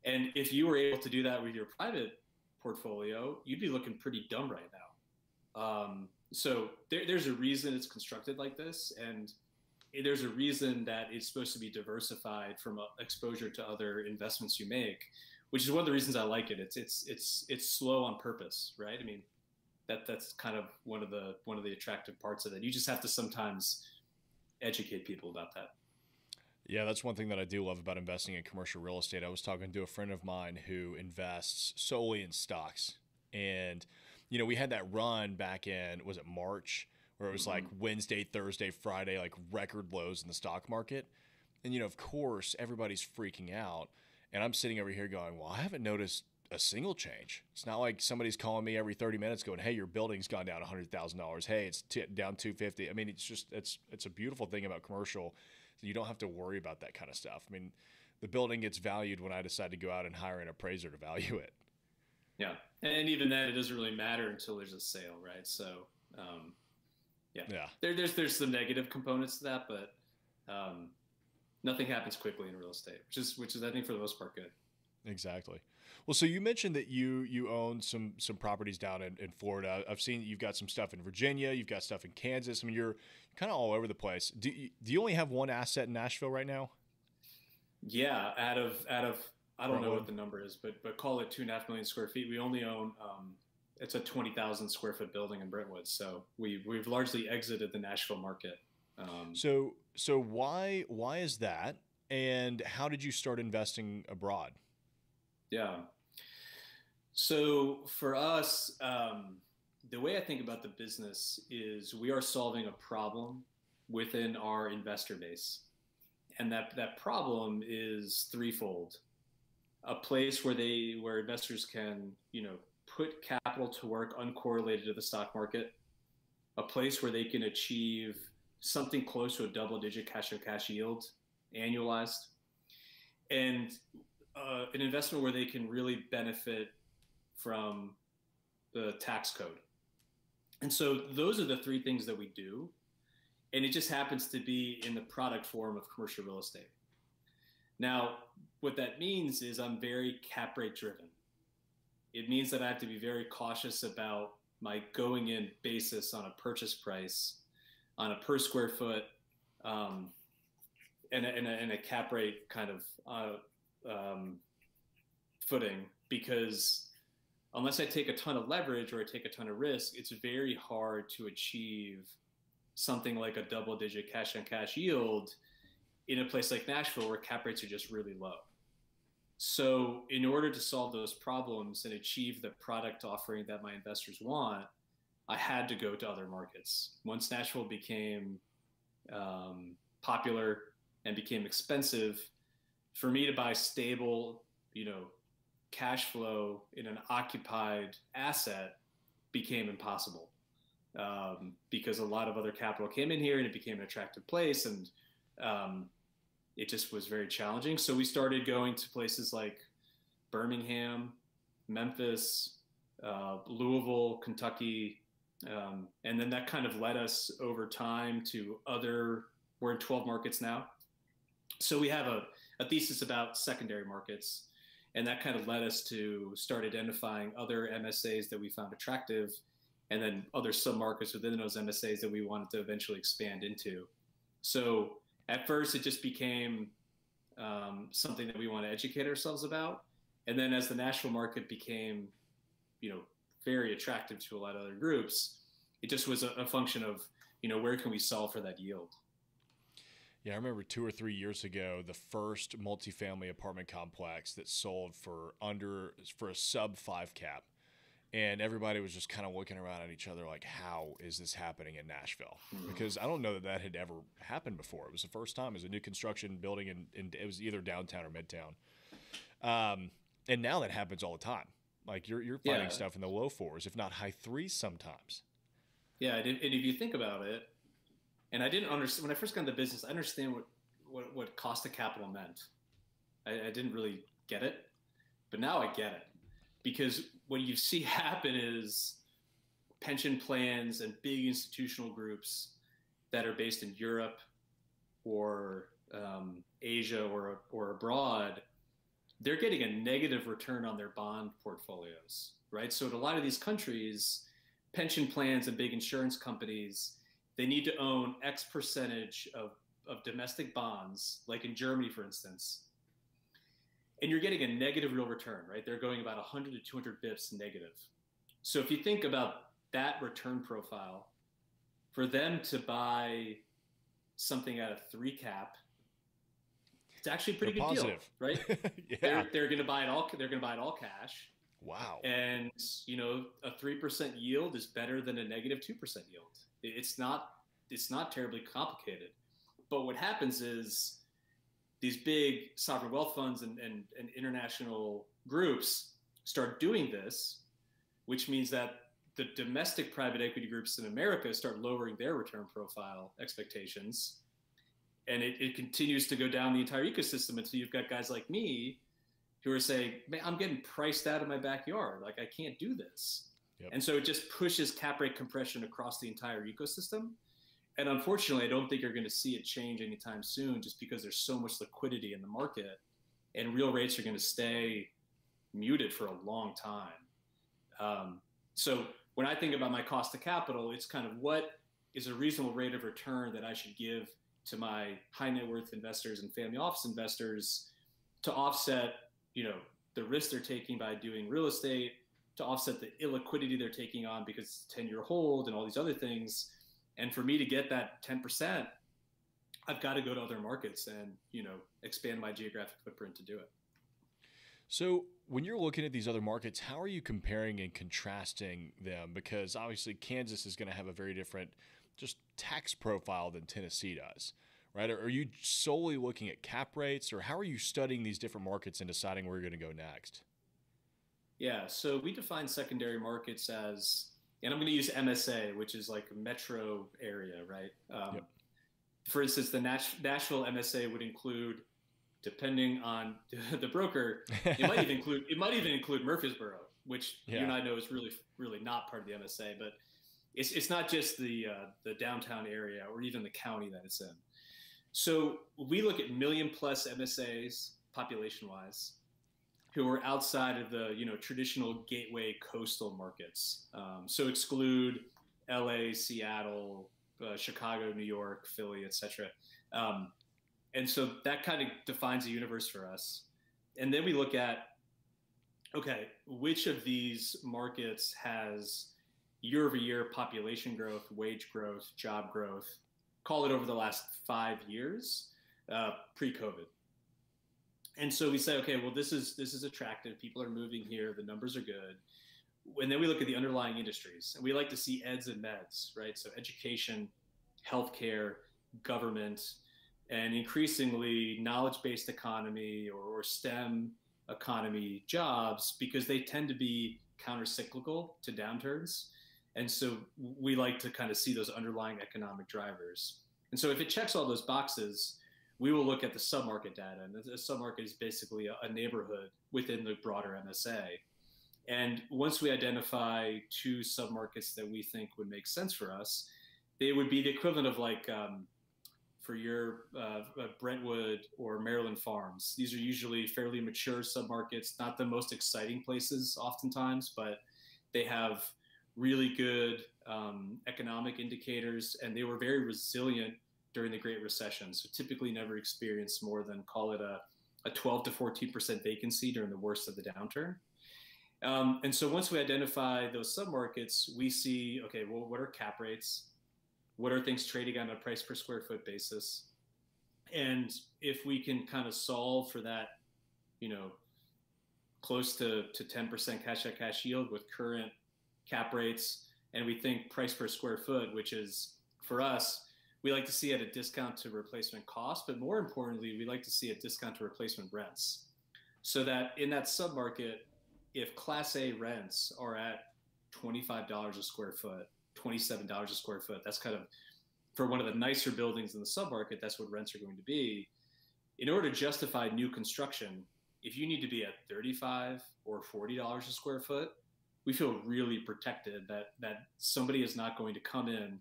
And if you were able to do that with your private portfolio, you'd be looking pretty dumb right now. Um, so there, there's a reason it's constructed like this, and there's a reason that it's supposed to be diversified from uh, exposure to other investments you make, which is one of the reasons I like it. It's it's it's it's slow on purpose, right? I mean, that that's kind of one of the one of the attractive parts of it. You just have to sometimes educate people about that. Yeah, that's one thing that I do love about investing in commercial real estate. I was talking to a friend of mine who invests solely in stocks. And, you know, we had that run back in, was it March, where it was mm-hmm. like Wednesday, Thursday, Friday, like record lows in the stock market. And, you know, of course, everybody's freaking out. And I'm sitting over here going, well, I haven't noticed a single change. It's not like somebody's calling me every 30 minutes going, "Hey, your building's gone down $100,000. Hey, it's t- down 250." I mean, it's just it's it's a beautiful thing about commercial you don't have to worry about that kind of stuff. I mean, the building gets valued when I decide to go out and hire an appraiser to value it. Yeah, and even then, it doesn't really matter until there's a sale, right? So, um, yeah, yeah. There, there's there's some negative components to that, but um, nothing happens quickly in real estate, which is which is I think for the most part good. Exactly. Well, so you mentioned that you you own some some properties down in, in Florida. I've seen you've got some stuff in Virginia. You've got stuff in Kansas. I mean, you're kind of all over the place. Do you, do you only have one asset in Nashville right now? Yeah, out of out of I don't know what the number is, but but call it two and a half million square feet. We only own um, it's a twenty thousand square foot building in Brentwood, so we we've largely exited the Nashville market. Um, so so why why is that? And how did you start investing abroad? Yeah. So for us, um, the way I think about the business is we are solving a problem within our investor base. And that, that problem is threefold. A place where they where investors can, you know, put capital to work uncorrelated to the stock market, a place where they can achieve something close to a double digit cash on cash yield annualized, and uh, an investment where they can really benefit from the tax code. And so those are the three things that we do. And it just happens to be in the product form of commercial real estate. Now, what that means is I'm very cap rate driven. It means that I have to be very cautious about my going in basis on a purchase price, on a per square foot, um, and, a, and, a, and, a, cap rate kind of uh, um, footing because unless I take a ton of leverage or I take a ton of risk, it's very hard to achieve something like a double digit cash on cash yield in a place like Nashville where cap rates are just really low. So, in order to solve those problems and achieve the product offering that my investors want, I had to go to other markets. Once Nashville became um, popular and became expensive, for me to buy stable, you know, cash flow in an occupied asset became impossible um, because a lot of other capital came in here and it became an attractive place and um, it just was very challenging. So we started going to places like Birmingham, Memphis, uh, Louisville, Kentucky, um, and then that kind of led us over time to other. We're in 12 markets now, so we have a, a thesis about secondary markets and that kind of led us to start identifying other MSAs that we found attractive, and then other submarkets within those MSAs that we wanted to eventually expand into. So at first, it just became um, something that we want to educate ourselves about, and then as the national market became, you know, very attractive to a lot of other groups, it just was a, a function of, you know, where can we solve for that yield. Yeah, I remember two or three years ago, the first multifamily apartment complex that sold for under for a sub five cap, and everybody was just kind of looking around at each other like, "How is this happening in Nashville?" Mhm. Because I don't know that that had ever happened before. It was the first time. It was a new construction building, and in, it was either downtown or midtown. Um, and now that happens all the time. Like you're you're finding Yeah. stuff in the low fours, if not high threes, sometimes. Yeah, and if you think about it, and I didn't understand when I first got into business, I understand what what, what cost of capital meant. I, I didn't really get it, but now I get it because what you see *laughs* happen is pension plans and big institutional groups that are based in Europe or um, Asia or or abroad, they're getting a negative return on their bond portfolios, right? So in a lot of these countries, pension plans and big insurance companies, they need to own X percentage of, of domestic bonds, like in Germany, for instance. And you're getting a negative real return, right? They're going about 100 to 200 bips negative. So if you think about that return profile, for them to buy something at a three cap, it's actually a pretty They're good positive. deal, right? *laughs* yeah. They're, they're going to buy it all. They're going to buy it all cash. wow. And you know, a three percent yield is better than a negative two percent yield. It- It's not it's not terribly complicated. But what happens is these big sovereign wealth funds and, and, and international groups start doing this, which means that the domestic private equity groups in America start lowering their return profile expectations. And it, it continues to go down the entire ecosystem until you've got guys like me who are saying, I'm getting priced out of my backyard. Like I can't do this. Yep. And so it just pushes cap rate compression across the entire ecosystem. And unfortunately, I don't think you're going to see it change anytime soon just because there's so much liquidity in the market and real rates are going to stay muted for a long time. Um, so when I think about my cost of capital, it's kind of what is a reasonable rate of return that I should give to my high net worth investors and family office investors to offset, you know, the risk they're taking by doing real estate, to offset the illiquidity they're taking on because it's a 10 year hold and all these other things. And for me to get that 10%, I've got to go to other markets and, you know, expand my geographic footprint to do it. So, when you're looking at these other markets, how are you comparing and contrasting them? Because obviously, Kansas is going to have a very different just tax profile than Tennessee does, right? Are you solely looking at cap rates, or how are you studying these different markets and deciding where you're going to go next? Yeah, so we define secondary markets as, and I'm going to use MSA, which is like a metro area, right? Um, Yep. For instance, the Nash- Nashville MSA would include, depending on *laughs* the broker, it might even include it might even include Murfreesboro, which you and I know is really really not part of the MSA, but it's it's not just the uh, the downtown area or even the county that it's in. So we look at million plus MSAs population wise, who are outside of the you know traditional gateway coastal markets. Um, so exclude L.A., Seattle, uh, Chicago, New York, Philly, etc. Um, and so that kind of defines the universe for us. And then we look at okay, which of these markets has year over year population growth, wage growth, job growth, call it over the last five years, uh, pre-COVID. And so we say, okay, well, this is this is attractive. People are moving here. The numbers are good. And then we look at the underlying industries, and we like to see eds and meds, right? So education, healthcare, government, and increasingly knowledge-based economy or, or STEM economy jobs because they tend to be counter-cyclical to downturns. And so we like to kind of see those underlying economic drivers. And so if it checks all those boxes, we will look at the submarket data. And the submarket is basically a, a neighborhood within the broader MSA. And once we identify two submarkets that we think would make sense for us, they would be the equivalent of like um, for your uh, uh, Brentwood or Maryland farms. These are usually fairly mature submarkets, not the most exciting places oftentimes, but they have really good um, economic indicators and they were very resilient during the Great Recession. So typically never experienced more than call it a, a 12 to 14% vacancy during the worst of the downturn. Um, and so once we identify those submarkets, we see, okay, well, what are cap rates? What are things trading on a price per square foot basis? And if we can kind of solve for that, you know, close to, to 10% cash on cash yield with current cap rates, and we think price per square foot, which is for us, we like to see at a discount to replacement cost, but more importantly, we like to see a discount to replacement rents. So that in that submarket, if Class A rents are at $25 a square foot, $27 a square foot, that's kind of for one of the nicer buildings in the submarket, that's what rents are going to be. In order to justify new construction, if you need to be at 35 or $40 a square foot, we feel really protected that that somebody is not going to come in,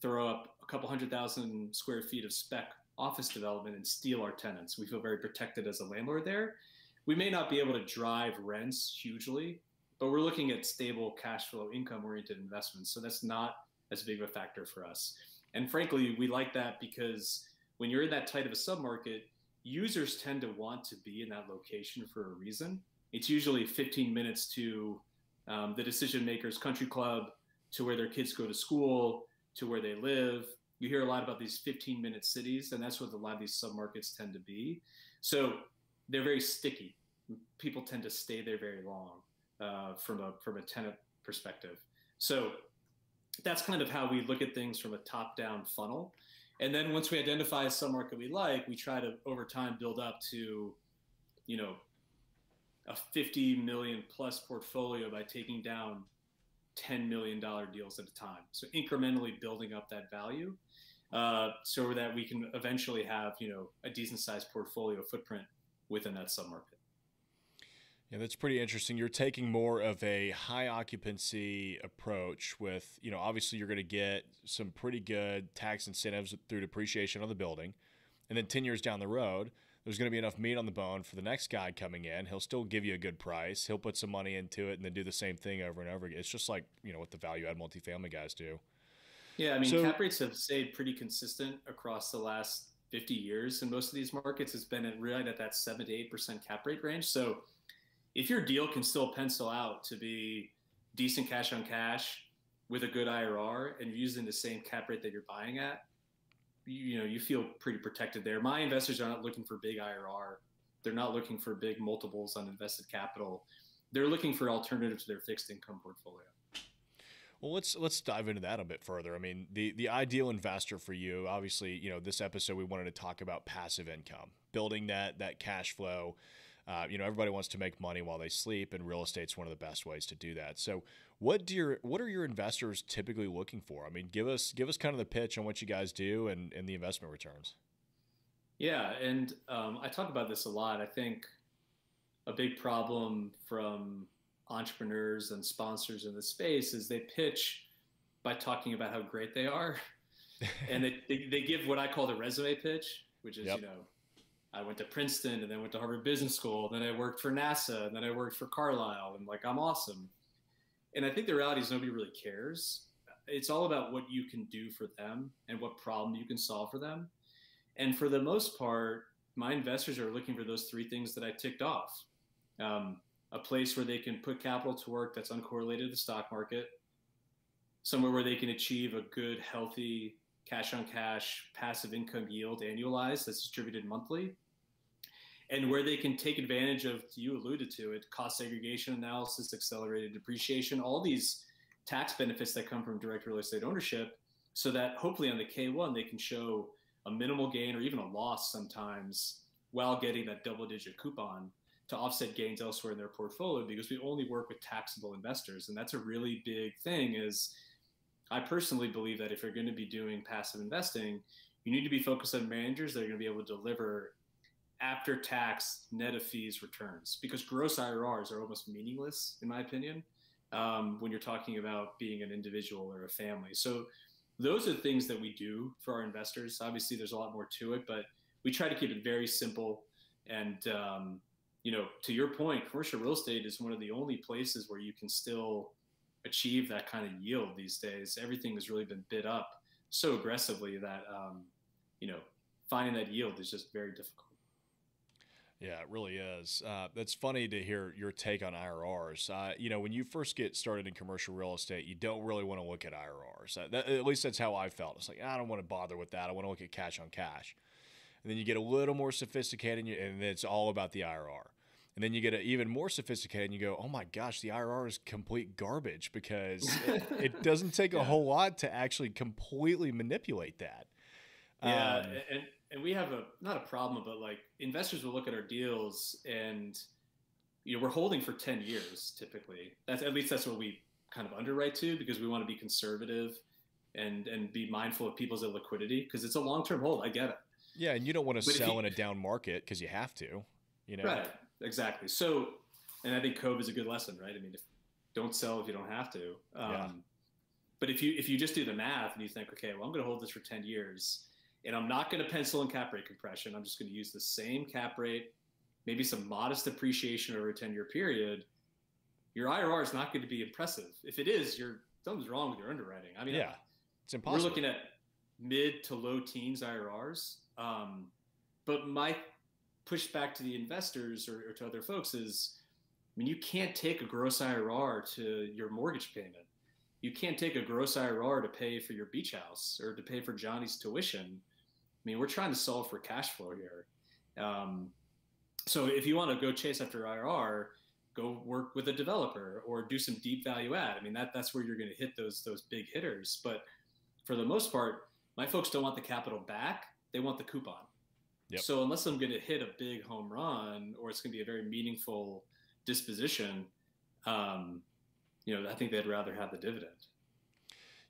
throw up a couple hundred thousand square feet of spec office development and steal our tenants. We feel very protected as a landlord there. We may not be able to drive rents hugely, but we're looking at stable cash flow income oriented investments. So that's not as big of a factor for us. And frankly, we like that because when you're in that tight of a submarket, users tend to want to be in that location for a reason. It's usually 15 minutes to um, the decision makers' country club, to where their kids go to school, to where they live. You hear a lot about these 15 minute cities, and that's what a lot of these submarkets tend to be. So they're very sticky. People tend to stay there very long uh, from a from a tenant perspective. So that's kind of how we look at things from a top down funnel. And then once we identify a submarket we like, we try to over time build up to, you know, a 50 million plus portfolio by taking down 10 million dollar deals at a time. So incrementally building up that value, uh, so that we can eventually have you know a decent sized portfolio footprint within that submarket. Yeah, that's pretty interesting. You're taking more of a high occupancy approach with, you know, obviously you're going to get some pretty good tax incentives through depreciation on the building. And then 10 years down the road, there's going to be enough meat on the bone for the next guy coming in. He'll still give you a good price. He'll put some money into it and then do the same thing over and over again. It's just like, you know, what the value add multifamily guys do. Yeah, I mean, so, cap rates have stayed pretty consistent across the last 50 years in most of these markets. It's been at right at that 7 to 8% cap rate range. So if your deal can still pencil out to be decent cash on cash with a good IRR and you're using the same cap rate that you're buying at, you know you feel pretty protected there. My investors are not looking for big IRR. They're not looking for big multiples on invested capital. They're looking for alternatives to their fixed income portfolio. Well, let's let's dive into that a bit further. I mean, the the ideal investor for you, obviously, you know, this episode we wanted to talk about passive income, building that that cash flow uh, you know, everybody wants to make money while they sleep, and real estate's one of the best ways to do that. So, what do your what are your investors typically looking for? I mean, give us give us kind of the pitch on what you guys do and, and the investment returns. Yeah, and um, I talk about this a lot. I think a big problem from entrepreneurs and sponsors in the space is they pitch by talking about how great they are, *laughs* and they, they, they give what I call the resume pitch, which is yep. you know I went to Princeton and then went to Harvard Business School. Then I worked for NASA and then I worked for Carlyle and like I'm awesome. And I think the reality is nobody really cares. It's all about what you can do for them and what problem you can solve for them. And for the most part, my investors are looking for those three things that I ticked off. Um, a place where they can put capital to work that's uncorrelated to the stock market, somewhere where they can achieve a good, healthy cash on cash passive income yield annualized that's distributed monthly, and where they can take advantage of you alluded to it cost segregation analysis accelerated depreciation all these tax benefits that come from direct real estate ownership so that hopefully on the k1 they can show a minimal gain or even a loss sometimes while getting that double digit coupon to offset gains elsewhere in their portfolio because we only work with taxable investors. And that's a really big thing is i personally believe that if you're going to be doing passive investing you need to be focused on managers that are going to be able to deliver after tax net of fees returns because gross IRRs are almost meaningless, in my opinion, um, when you're talking about being an individual or a family. So those are things that we do for our investors. Obviously, there's a lot more to it, but we try to keep it very simple. And um, you know, to your point, commercial real estate is one of the only places where you can still achieve that kind of yield these days. Everything has really been bid up so aggressively that um, you know finding that yield is just very difficult. Yeah, it really is. Uh, that's funny to hear your take on IRRs. Uh, you know, when you first get started in commercial real estate, you don't really want to look at IRRs. Uh, that, at least that's how I felt. It's like I don't want to bother with that. I want to look at cash on cash. And then you get a little more sophisticated, and, you, and it's all about the IRR. And then you get even more sophisticated and you go, oh my gosh, the IRR is complete garbage because *laughs* it, it, doesn't take yeah. a whole lot to actually completely manipulate that. Yeah. Um, and, and we have a, not a problem, but like investors will look at our deals and, you know, we're holding for 10 years typically. That's at least that's what we kind of underwrite to because we want to be conservative and, and be mindful of people's liquidity because it's a long-term hold. I get it. Yeah. And you don't want to but sell you, in a down market because you have to, you know? Right exactly. So, and I think COVID is a good lesson, right? I mean, if, don't sell if you don't have to. Um, yeah. But if you if you just do the math and you think, okay, well, I'm going to hold this for 10 years, and I'm not going to pencil in cap rate compression. I'm just going to use the same cap rate, maybe some modest appreciation over a 10 year period. Your IRR is not going to be impressive. If it is, you're something's wrong with your underwriting. I mean, yeah, it's impossible. We're looking at mid to low teens IRRs. Um, but my pushback to the investors or, or to other folks is, I mean, you can't take a gross IRR to your mortgage payment. You can't take a gross IRR to pay for your beach house or to pay for Johnny's tuition. I mean, we're trying to solve for cash flow here. Um, so if you want to go chase after IRR, go work with a developer or do some deep value add. I mean, that that's where you're going to hit those those big hitters. But for the most part, my folks don't want the capital back; they want the coupon. Yep. So unless I'm going to hit a big home run or it's going to be a very meaningful disposition, um, you know, I think they'd rather have the dividend.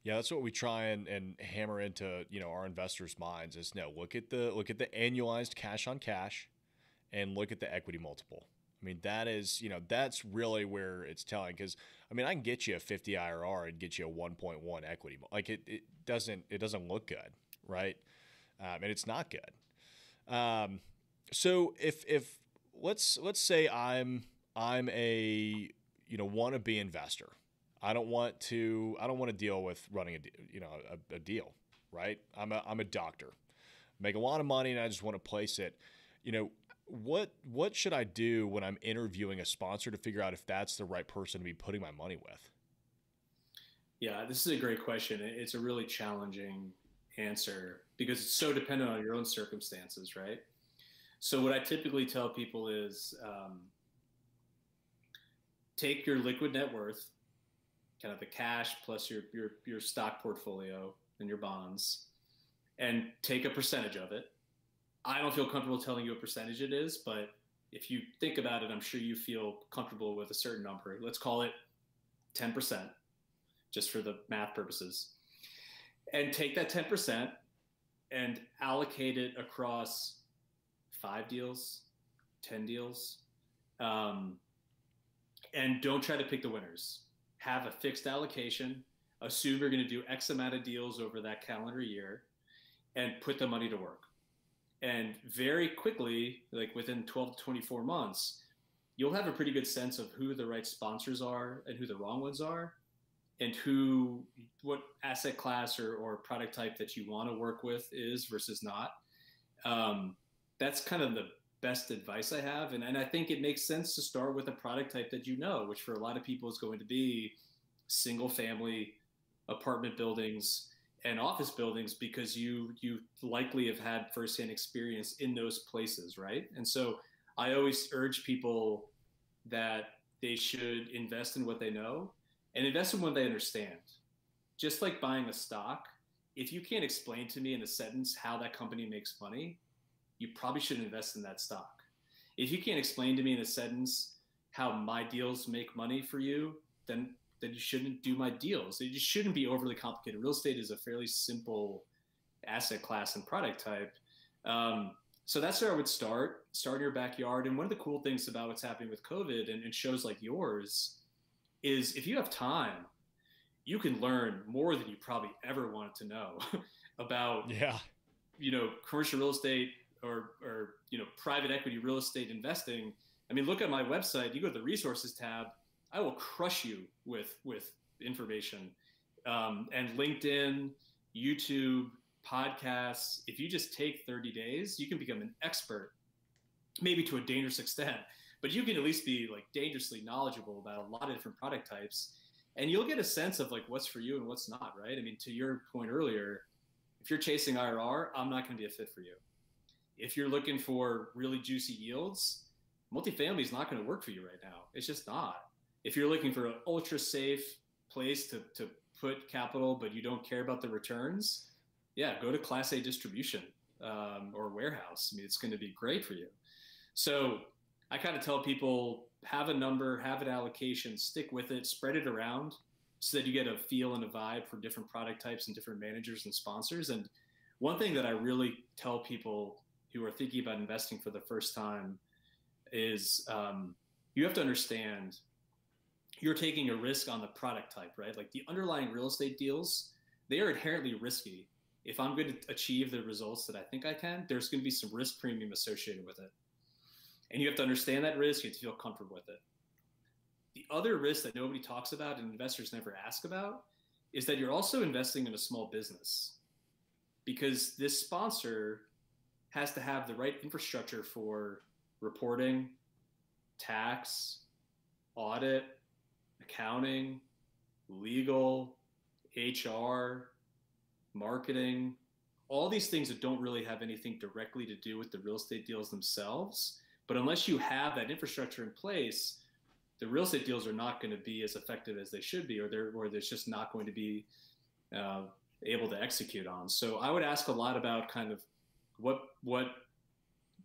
Yeah, that's what we try and, and hammer into you know our investors' minds is no look at the look at the annualized cash on cash, and look at the equity multiple. I mean that is you know that's really where it's telling because I mean I can get you a 50 IRR and get you a 1.1 equity like it, it doesn't it doesn't look good right um, and it's not good um, so if if let's let's say I'm I'm a you know wannabe investor. I don't want to I don't want to deal with running a you know a, a deal, right? I'm a I'm a doctor, make a lot of money, and I just want to place it. You know what what should I do when I'm interviewing a sponsor to figure out if that's the right person to be putting my money with? Yeah, this is a great question. It's a really challenging answer because it's so dependent on your own circumstances, right? So what I typically tell people is um, take your liquid net worth, kind of the cash plus your your your stock portfolio and your bonds, and take a percentage of it. I don't feel comfortable telling you a percentage it is, but if you think about it, I'm sure you feel comfortable with a certain number. Let's call it 10%, just for the math purposes. And take that 10% and allocate it across five deals, 10 deals. Um, and don't try to pick the winners. Have a fixed allocation. Assume you're going to do X amount of deals over that calendar year and put the money to work. And very quickly, like within 12 to 24 months, you'll have a pretty good sense of who the right sponsors are and who the wrong ones are and who what asset class or, or product type that you want to work with is versus not um, that's kind of the best advice i have and, and i think it makes sense to start with a product type that you know which for a lot of people is going to be single family apartment buildings and office buildings because you you likely have had firsthand experience in those places right and so i always urge people that they should invest in what they know and invest in what they understand. Just like buying a stock, if you can't explain to me in a sentence how that company makes money, you probably shouldn't invest in that stock. If you can't explain to me in a sentence how my deals make money for you, then then you shouldn't do my deals. It just shouldn't be overly complicated. Real estate is a fairly simple asset class and product type. Um, so that's where I would start. Start in your backyard. And one of the cool things about what's happening with COVID and, and shows like yours is if you have time, you can learn more than you probably ever wanted to know *laughs* about yeah you know commercial real estate or or you know private equity real estate investing i mean look at my website you go to the resources tab i will crush you with with information. Um, and linkedin youtube podcasts if you just take 30 days you can become an expert maybe to a dangerous extent but you can at least be like dangerously knowledgeable about a lot of different product types and you'll get a sense of like what's for you and what's not right? I mean to your point earlier if you're chasing irr i'm not going to be a fit for you if you're looking for really juicy yields multifamily is not going to work for you right now. It's just not. If you're looking for an ultra safe place to, to put capital, but you don't care about the returns, yeah, go to Class A distribution um, or warehouse. I mean, it's going to be great for you. So I kind of tell people have a number, have an allocation, stick with it, spread it around so that you get a feel and a vibe for different product types and different managers and sponsors. And one thing that I really tell people who are thinking about investing for the first time is um, you have to understand you're taking a risk on the product type, right? Like the underlying real estate deals, they are inherently risky. If I'm going to achieve the results that I think I can, there's going to be some risk premium associated with it. And you have to understand that risk, you have to feel comfortable with it. The other risk that nobody talks about and investors never ask about is that you're also investing in a small business because this sponsor has to have the right infrastructure for reporting, tax, audit, accounting, legal, HR, marketing, all these things that don't really have anything directly to do with the real estate deals themselves. But unless you have that infrastructure in place, the real estate deals are not going to be as effective as they should be, or they're or there's just not going to be uh, able to execute on. So I would ask a lot about kind of what what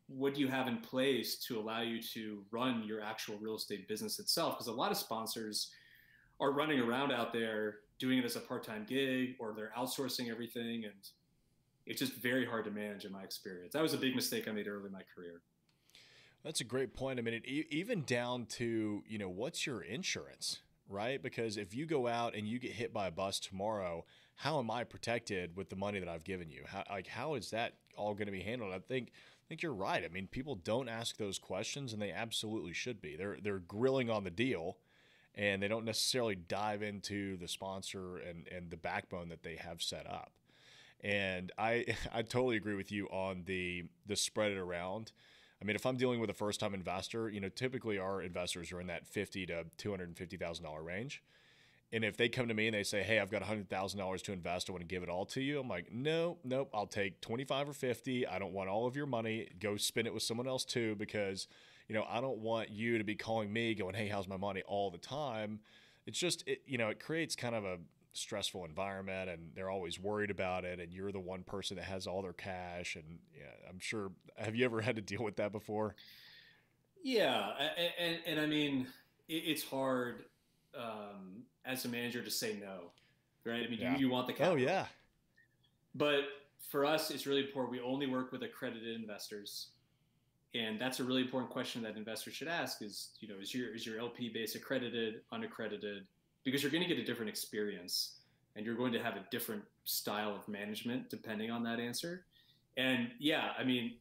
what do you have in place to allow you to run your actual real estate business itself? Because a lot of sponsors are running around out there doing it as a part-time gig or they're outsourcing everything and it's just very hard to manage in my experience. That was a big mistake I made early in my career. That's a great point. I mean, it, even down to, you know, what's your insurance, right? Because if you go out and you get hit by a bus tomorrow, how am I protected with the money that I've given you? How, like, how is that all going to be handled? I think think you're right. I mean, people don't ask those questions, and they absolutely should be. They're they're grilling on the deal, and they don't necessarily dive into the sponsor and and the backbone that they have set up. And I *laughs* I totally agree with you on the the spread it around. I mean, if I'm dealing with a first time investor, you know, typically our investors are in that fifty to two hundred and fifty thousand dollar range. And if they come to me and they say, "Hey, I've got hundred thousand dollars to invest. I want to give it all to you," I'm like, "No, nope. I'll take twenty five or fifty. I don't want all of your money. Go spend it with someone else too, because you know I don't want you to be calling me, going, "Hey, how's my money?" all the time. It's just, it, you know, it creates kind of a stressful environment, and they're always worried about it. And you're the one person that has all their cash, and yeah, I'm sure. Have you ever had to deal with that before? Yeah, and and, and I mean, it, it's hard. Um, as a manager to say no, right? I mean, yeah. you, you want the oh, capital. Oh yeah. But for us, it's really important. We only work with accredited investors, and that's a really important question that investors should ask: is you know, is your is your LP base accredited, unaccredited? Because you're going to get a different experience, and you're going to have a different style of management depending on that answer. And yeah, I mean,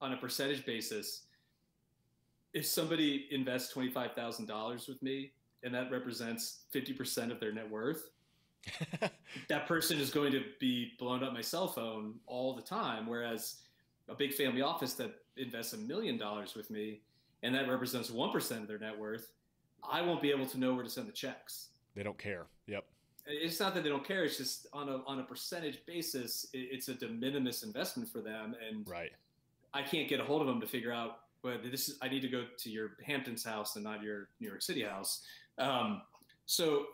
on a percentage basis, if somebody invests twenty five thousand dollars with me, and that represents 50% of their net worth, *laughs* that person is going to be blowing up my cell phone all the time. Whereas a big family office that invests a million dollars with me and that represents 1% of their net worth, I won't be able to know where to send the checks. They don't care. Yep. It's not that they don't care. It's just on a, on a percentage basis, it's a de minimis investment for them. And right. I can't get a hold of them to figure out but this is I need to go to your Hamptons house and not your New York City house. Um, so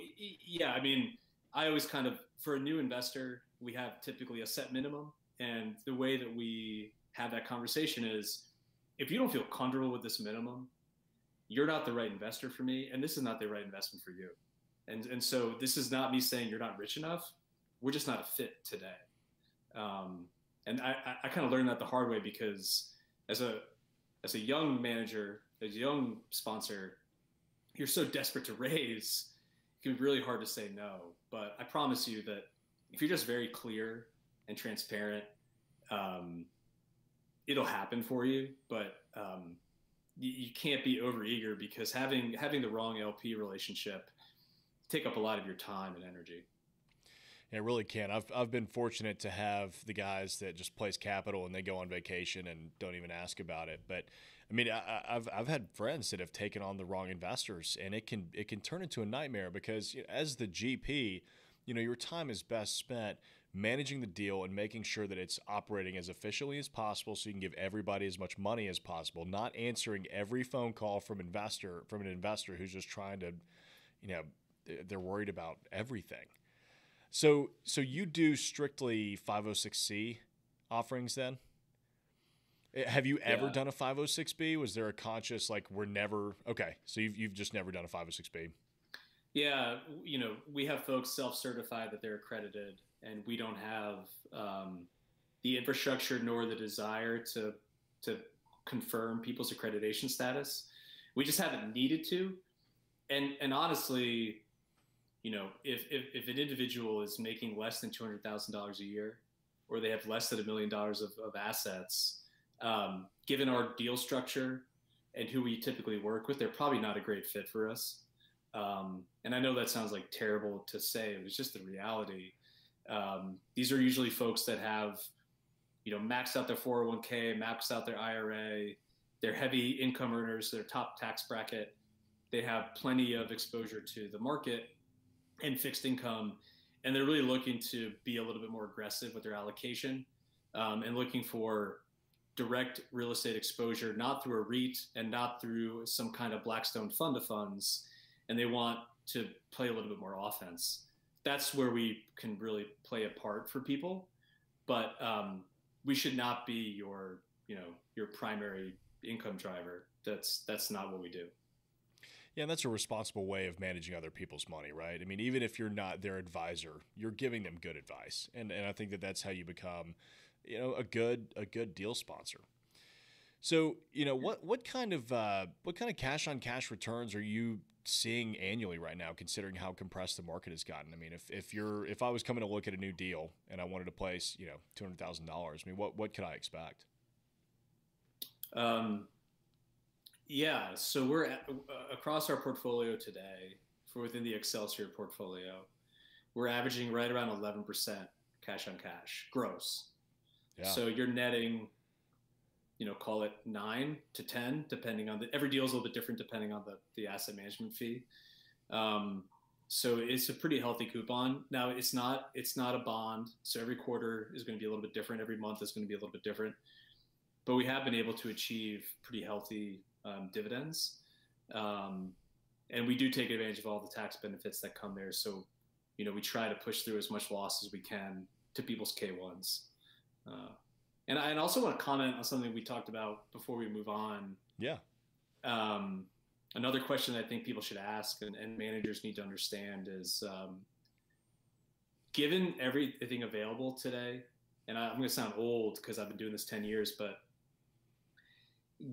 yeah, I mean, I always kind of for a new investor, we have typically a set minimum, and the way that we have that conversation is, if you don't feel comfortable with this minimum, you're not the right investor for me, and this is not the right investment for you. And and so this is not me saying you're not rich enough. We're just not a fit today. Um, and I, I, kind of learned that the hard way because as a as a young manager, as a young sponsor, you're so desperate to raise, it can be really hard to say no. But I promise you that if you're just very clear and transparent, um, it'll happen for you. But um, you, you, can't be overeager because having having the wrong LP relationship take up a lot of your time and energy. It really can. I've I've been fortunate to have the guys that just place capital and they go on vacation and don't even ask about it. But I mean, I, have I've had friends that have taken on the wrong investors, and it can it can turn into a nightmare because you know, as the GP, you know, your time is best spent managing the deal and making sure that it's operating as efficiently as possible so you can give everybody as much money as possible, not answering every phone call from investor from an investor who's just trying to, you know, they're worried about everything. So so you do strictly 506c offerings then? Eh, have you ever yeah. done a 506b? Was there a conscious like we're never okay? So you've you've just never done a 506b? Yeah, you know, we have folks self-certify that they're accredited and we don't have um, the infrastructure nor the desire to to confirm people's accreditation status. We just haven't needed to, and and honestly, you know, if if, if an individual is making less than two hundred thousand dollars a year, or they have less than a million dollars of, of assets, um, given our deal structure and who we typically work with, they're probably not a great fit for us. Um, and I know that sounds like terrible to say, it was just the reality. Um, these are usually folks that have, you know, maxed out their 401k, maxed out their IRA. They're heavy income earners. They're top tax bracket. They have plenty of exposure to the market and fixed income, and they're really looking to be a little bit more aggressive with their allocation um, and looking for direct real estate exposure, not through a REIT and not through some kind of Blackstone fund of funds. And they want to play a little bit more offense that's where we can really play a part for people. But um, we should not be your, you know, your primary income driver. That's that's not what we do. Yeah, and that's a responsible way of managing other people's money, right? I mean, even if you're not their advisor, you're giving them good advice, and and I think that that's how you become, you know, a good a good deal sponsor. So, you know, what what kind of uh, what kind of cash on cash returns are you seeing annually right now, considering how compressed the market has gotten. I mean, if, if you're if I was coming to look at a new deal and I wanted to place, you know, two hundred thousand dollars, I mean, what what could I expect? Um, yeah, so we're at, uh, across our portfolio today for within the Excelsior portfolio, we're averaging right around eleven percent cash on cash gross. Yeah. So you're netting you know, call it nine to 10, depending on the, every deal is a little bit different depending on the, the asset management fee. Um, so it's a pretty healthy coupon. Now it's not, it's not a bond. So every quarter is going to be a little bit different. Every month is going to be a little bit different, but we have been able to achieve pretty healthy um, dividends. Um, and we do take advantage of all the tax benefits that come there. So, you know, we try to push through as much loss as we can to people's K1s. Uh, and I also want to comment on something we talked about before we move on. Yeah. Um, another question that I think people should ask and, and managers need to understand is um, given everything available today, and I, I'm going to sound old because I've been doing this 10 years, but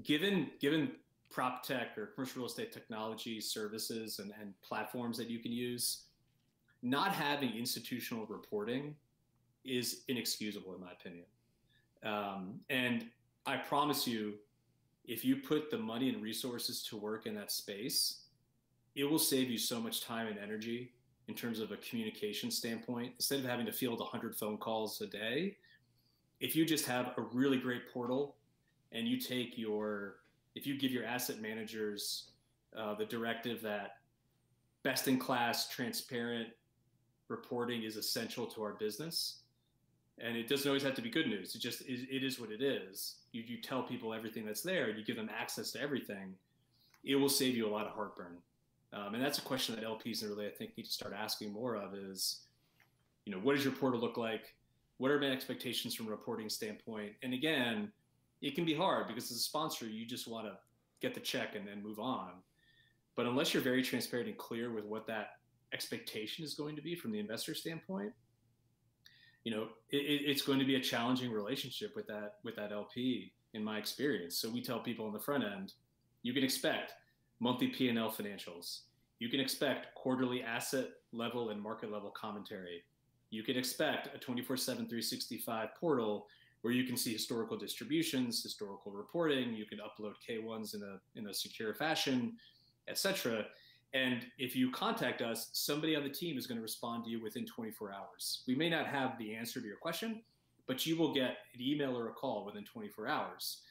given given prop tech or commercial real estate technology services and, and platforms that you can use, not having institutional reporting is inexcusable in my opinion. Um, and I promise you, if you put the money and resources to work in that space, it will save you so much time and energy in terms of a communication standpoint. Instead of having to field 100 phone calls a day, if you just have a really great portal and you take your, if you give your asset managers uh, the directive that best in class, transparent reporting is essential to our business, and it doesn't always have to be good news. It just is, it is what it is. You, you tell people everything that's there. You give them access to everything. It will save you a lot of heartburn. Um, and that's a question that LPs really I think need to start asking more of is, you know, what does your portal look like? What are my expectations from a reporting standpoint? And again, it can be hard because as a sponsor, you just want to get the check and then move on. But unless you're very transparent and clear with what that expectation is going to be from the investor standpoint, you know, it, it's going to be a challenging relationship with that with that LP in my experience. So we tell people on the front end, you can expect monthly P&L financials. You can expect quarterly asset level and market level commentary. You can expect a 24/7 365 portal where you can see historical distributions, historical reporting, you can upload K1s in a in a secure fashion, etc. And if you contact us, somebody on the team is going to respond to you within 24 hours. We may not have the answer to your question, but you will get an email or a call within 24 hours.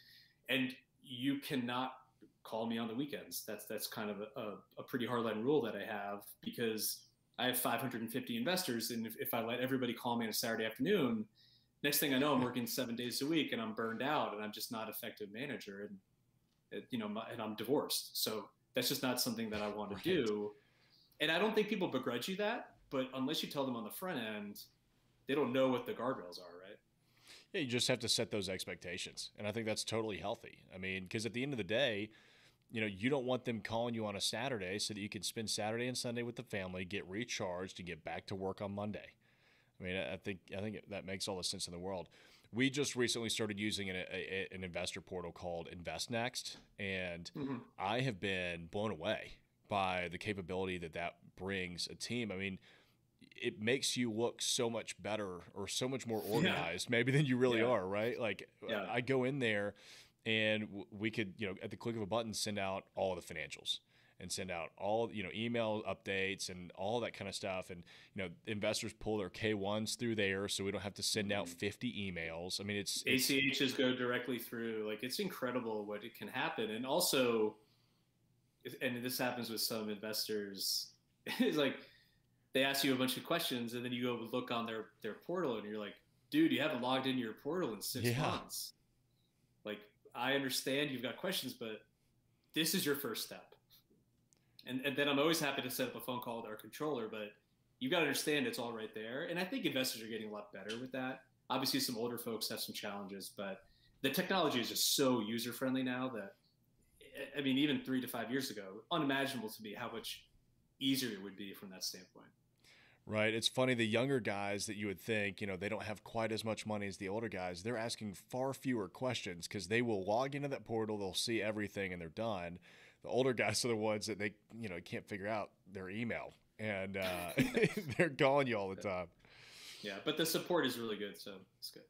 And you cannot call me on the weekends. That's that's kind of a, a, pretty hardline rule that I have because I have 550 investors, and if, if I let everybody call me on a Saturday afternoon, next thing I know, I'm working seven days a week, and I'm burned out, and I'm just not an effective manager, and you know, and I'm divorced. So that's just not something that I want to right. do. And I don't think people begrudge you that, but unless you tell them on the front end, they don't know what the guardrails are, right? Yeah, you just have to set those expectations, and I think that's totally healthy. I mean, because at the end of the day you know, you don't want them calling you on a Saturday so that you can spend Saturday and Sunday with the family, get recharged, and get back to work on Monday. I mean, I think I think that makes all the sense in the world. We just recently started using an, a, an investor portal called InvestNext, and mm-hmm. I have been blown away by the capability that that brings a team. I mean, it makes you look so much better or so much more organized, yeah. maybe than you really yeah. are, right? Like, yeah. I go in there and we could you know at the click of a button send out all the financials and send out all you know email updates and all that kind of stuff and you know investors pull their k1s through there so we don't have to send out mm-hmm. 50 emails i mean it's achs go directly through like it's incredible what it can happen and also and this happens with some investors *laughs* it's like they ask you a bunch of questions and then you go look on their their portal and you're like dude you haven't logged into your portal in six yeah. months like I understand you've got questions, but this is your first step. And, and then I'm always happy to set up a phone call with our controller, but you've got to understand it's all right there. And I think investors are getting a lot better with that. Obviously, some older folks have some challenges, but the technology is just so user friendly now that, I mean, even three to five years ago, unimaginable to me how much easier it would be from that standpoint. Right. It's funny. The younger guys that you would think, you know, they don't have quite as much money as the older guys. They're asking far fewer questions because they will log into that portal, they'll see everything, and they're done. The older guys are the ones that they, you know, can't figure out their email, and uh, *laughs* they're calling you all the time. Yeah, but the support is really good, so it's good.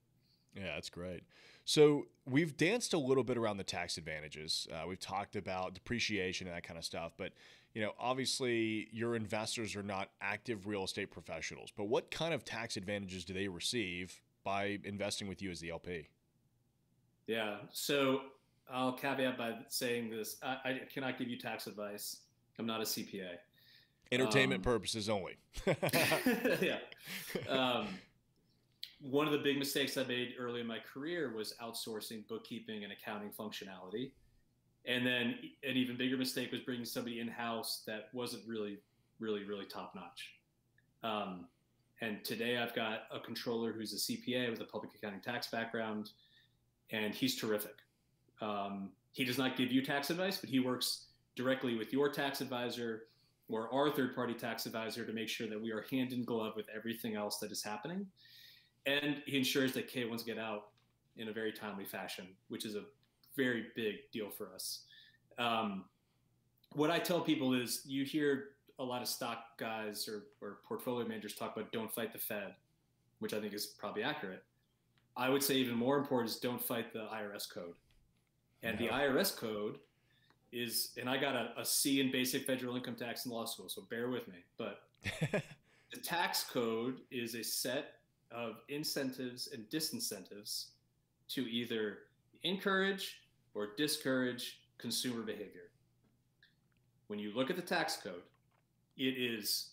Yeah, that's great. So we've danced a little bit around the tax advantages. Uh, we've talked about depreciation and that kind of stuff, but you know, obviously your investors are not active real estate professionals, but what kind of tax advantages do they receive by investing with you as the LP? Yeah. So I'll caveat by saying this I, I cannot give you tax advice. I'm not a CPA. Entertainment um, purposes only. *laughs* *laughs* yeah. Um, one of the big mistakes I made early in my career was outsourcing bookkeeping and accounting functionality. And then an even bigger mistake was bringing somebody in house that wasn't really, really, really top notch. Um, and today I've got a controller who's a CPA with a public accounting tax background, and he's terrific. Um, he does not give you tax advice, but he works directly with your tax advisor or our third party tax advisor to make sure that we are hand in glove with everything else that is happening. And he ensures that K1s get out in a very timely fashion, which is a very big deal for us. Um, what I tell people is you hear a lot of stock guys or, or portfolio managers talk about don't fight the Fed, which I think is probably accurate. I would say even more important is don't fight the IRS code. And the IRS code is, and I got a, a C in basic federal income tax in law school, so bear with me. But *laughs* the tax code is a set of incentives and disincentives to either encourage or discourage consumer behavior. When you look at the tax code, it is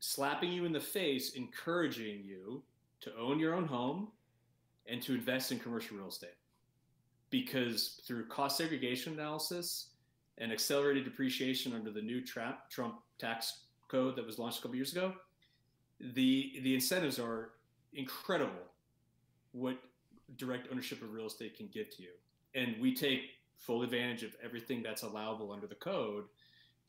slapping you in the face, encouraging you to own your own home and to invest in commercial real estate. Because through cost segregation analysis and accelerated depreciation under the new Trump, tax code that was launched a couple years ago, the the incentives are incredible. What direct ownership of real estate can give to you and we take full advantage of everything that's allowable under the code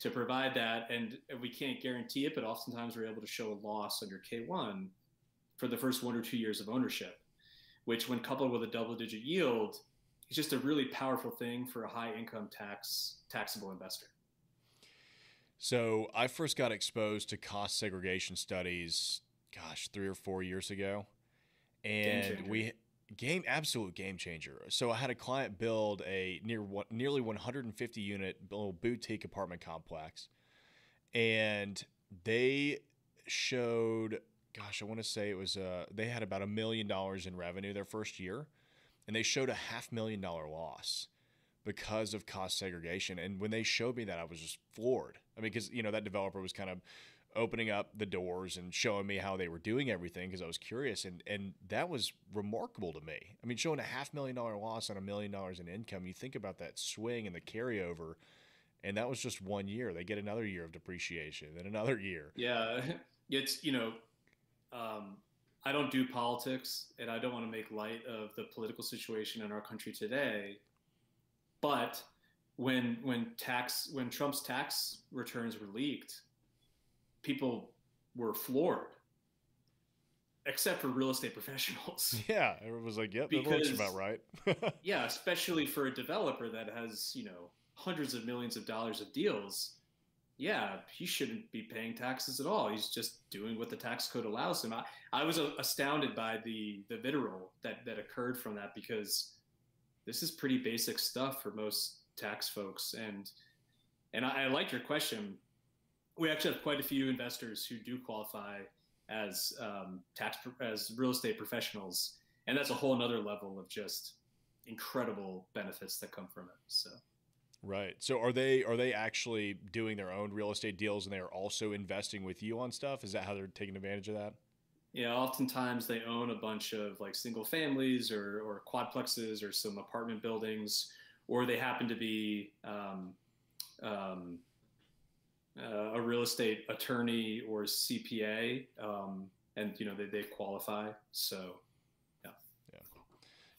to provide that. And we can't guarantee it, but oftentimes we're able to show a loss under K1 for the first one or two years of ownership, which, when coupled with a double digit yield, is just a really powerful thing for a high income tax taxable investor. So I first got exposed to cost segregation studies, gosh, three or four years ago, and we game absolute game changer. So I had a client build a near nearly 150 unit little boutique apartment complex, and they showed, gosh, I want to say it was uh, they had about a million dollars in revenue their first year, and they showed a half million dollar loss because of cost segregation. And when they showed me that, I was just floored. I mean, because you know that developer was kind of opening up the doors and showing me how they were doing everything because I was curious and and that was remarkable to me. I mean, showing a half million dollar loss on a million dollars in income, you think about that swing and the carryover and that was just one year. They get another year of depreciation and another year. Yeah, *laughs* it's you know, um, I don't do politics, and I don't want to make light of the political situation in our country today. But when when tax when Trump's tax returns were leaked, people were floored, except for real estate *laughs* professionals. Yeah, it was like, yep, because, that looks about right. *laughs* yeah, especially for a developer that has you know hundreds of millions of dollars of deals, yeah, he shouldn't be paying taxes at all. He's just doing what the tax code allows him. I, I was astounded by the the vitriol that that occurred from that because this is pretty basic stuff for most tax folks. And and I, I like your question. We actually have quite a few investors who do qualify as um, tax as real estate professionals, and that's a whole another level of just incredible benefits that come from it. So. Right. So are they are they actually doing their own real estate deals and they are also investing with you on stuff? Is that how they're taking advantage of that? Yeah, oftentimes they own a bunch of like single families or, or quadplexes or some apartment buildings, or they happen to be um, um, uh, a real estate attorney or CPA, um, and you know they, they qualify. So, yeah, yeah,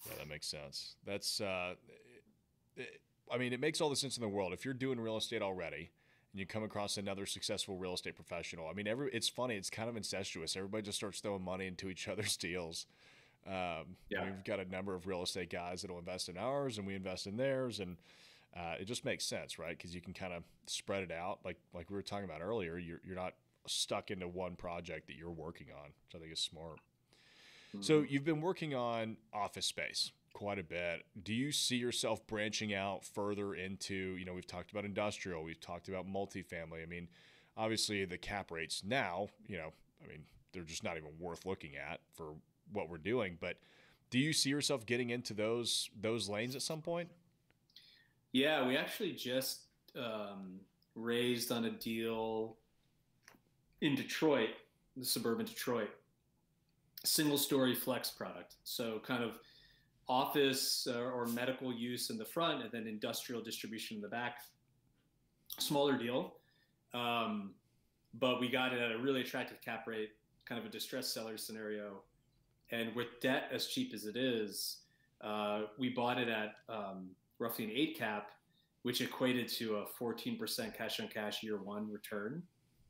yeah, that makes sense. That's uh, it, I mean, it makes all the sense in the world. If you're doing real estate already and you come across another successful real estate professional, I mean, every it's funny. It's kind of incestuous. Everybody just starts throwing money into each *laughs* other's deals. Um, yeah. We've got a number of real estate guys that'll invest in ours, and we invest in theirs, and uh, it just makes sense, right? Because you can kind of spread it out, like like we were talking about earlier. You're you're not stuck into one project that you're working on, which I think is smart. Mm-hmm. So you've been working on office space quite a bit. Do you see yourself branching out further into, you know, we've talked about industrial, we've talked about multifamily. I mean, obviously the cap rates now, you know, I mean, they're just not even worth looking at for what we're doing, but do you see yourself getting into those those lanes at some point? Yeah, we actually just um, raised on a deal in Detroit, the suburban Detroit, single story flex product. So kind of office uh, or medical use in the front, and then industrial distribution in the back. Smaller deal, um, but we got it at a really attractive cap rate, kind of a distressed seller scenario. And with debt as cheap as it is, uh, we bought it at um, roughly an eight cap, which equated to a 14% cash on cash year one return.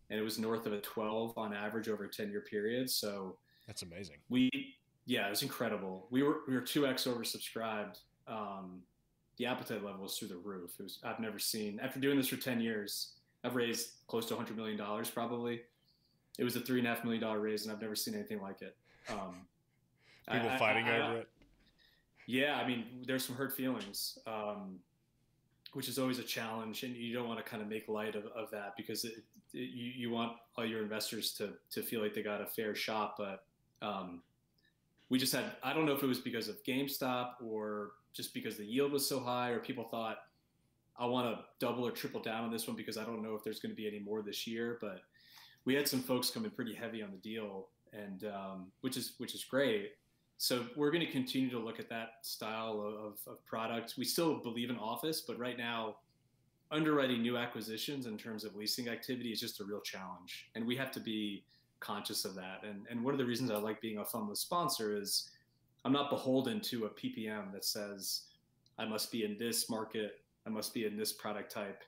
And it was north of a 12 on average over a 10 year period. So that's amazing. We yeah, it was incredible. We were we were two x oversubscribed. Um, the appetite level was through the roof. It was I've never seen after doing this for ten years. I've raised close to hundred million dollars probably. It was a three and a half million dollar raise, and I've never seen anything like it. Um, People I, fighting I, I, over it. Yeah, I mean, there's some hurt feelings, um, which is always a challenge, and you don't want to kind of make light of, of that because it, it, you, you want all your investors to to feel like they got a fair shot, but um, we just had I don't know if it was because of GameStop or just because the yield was so high or people thought I want to double or triple down on this one because I don't know if there's going to be any more this year. But we had some folks coming pretty heavy on the deal, and um, which is which is great. So we're going to continue to look at that style of, of product. We still believe in office, but right now, underwriting new acquisitions in terms of leasing activity is just a real challenge, and we have to be conscious of that. And and one of the reasons I like being a fundless sponsor is I'm not beholden to a PPM that says I must be in this market, I must be in this product type.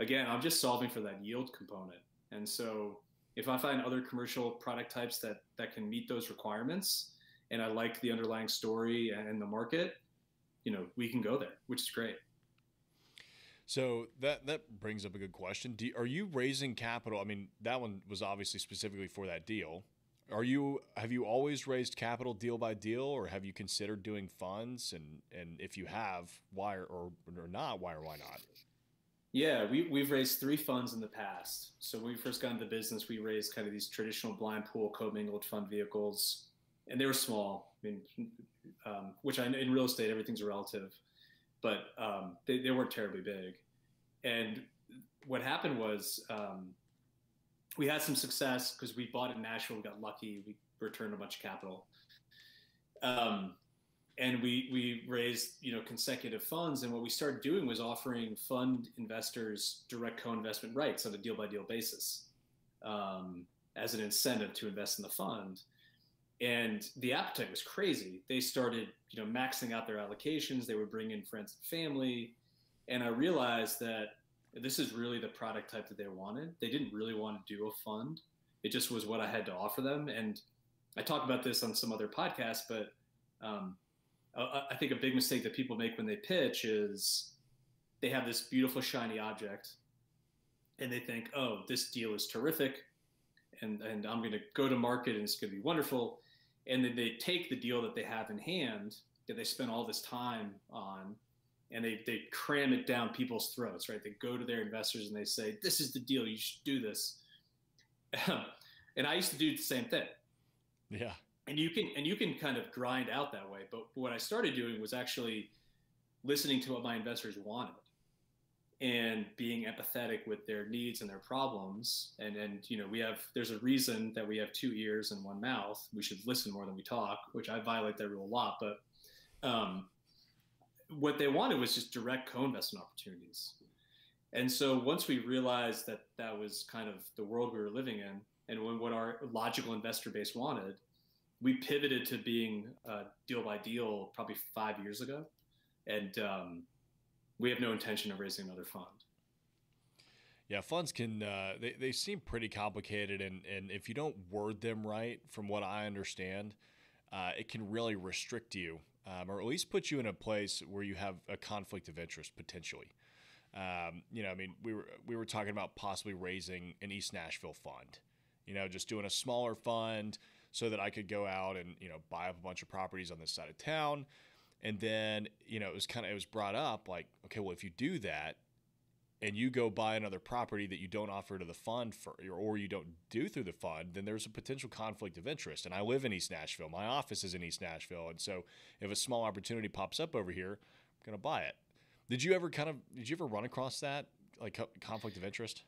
Again, I'm just solving for that yield component. And so if I find other commercial product types that that can meet those requirements and I like the underlying story and the market, you know, we can go there, which is great. So that that brings up a good question. Do, are you raising capital? I mean, that one was obviously specifically for that deal. Are you have you always raised capital deal by deal, or have you considered doing funds? And and if you have, why or or not? Why or why not? Yeah, we, we've raised three funds in the past. So when we first got into business, we raised kind of these traditional blind pool commingled fund vehicles, and they were small. I mean, um, which I, in real estate, everything's relative but um, they, they weren't terribly big. And what happened was um, we had some success because we bought in Nashville. We got lucky. We returned a bunch of capital. Um, and we we raised you know consecutive funds and what we started doing was offering fund investors direct co-investment rights on a deal by deal basis um, as an incentive to invest in the fund and the appetite was crazy. They started you know maxing out their allocations. They would bring in friends and family. And i realized that this is really the product type that they wanted. They didn't really want to do a fund. It just was what i had to offer them. And i talk about this on some other podcasts but um, I think a big mistake that people make when they pitch is they have this beautiful shiny object and they think, oh, this deal is terrific and, and I'm going to go to market and it's going to be wonderful. And then they take the deal that they have in hand that they spend all this time on and they, they cram it down people's throats, right? They go to their investors and they say, this is the deal. You should do this. *laughs* and I used to do the same thing. Yeah and you can and you can kind of grind out that way but what i started doing was actually listening to what my investors wanted and being empathetic with their needs and their problems. And and you know we have there's a reason that we have two ears and one mouth. We should listen more than we talk which i violate that rule a lot but um, what they wanted was just direct co-investment opportunities. And so once we realized that that was kind of the world we were living in and when what our logical investor base wanted we pivoted to being uh, deal by deal probably five years ago, and um, we have no intention of raising another fund. Yeah, funds can uh, they they seem pretty complicated, and and if you don't word them right, from what I understand, uh, it can really restrict you, um, or at least put you in a place where you have a conflict of interest potentially. Um, you know, I mean, we were we were talking about possibly raising an East Nashville fund. You know, just doing a smaller fund so that I could go out and you know buy up a bunch of properties on this side of town. And then you know it was kind of it was brought up like okay, well if you do that and you go buy another property that you don't offer to the fund for or you don't do through the fund, then there's a potential conflict of interest. And I live in East Nashville. My office is in East Nashville, and so if a small opportunity pops up over here, I'm going to buy it. Did you ever kind of did you ever run across that like conflict of interest?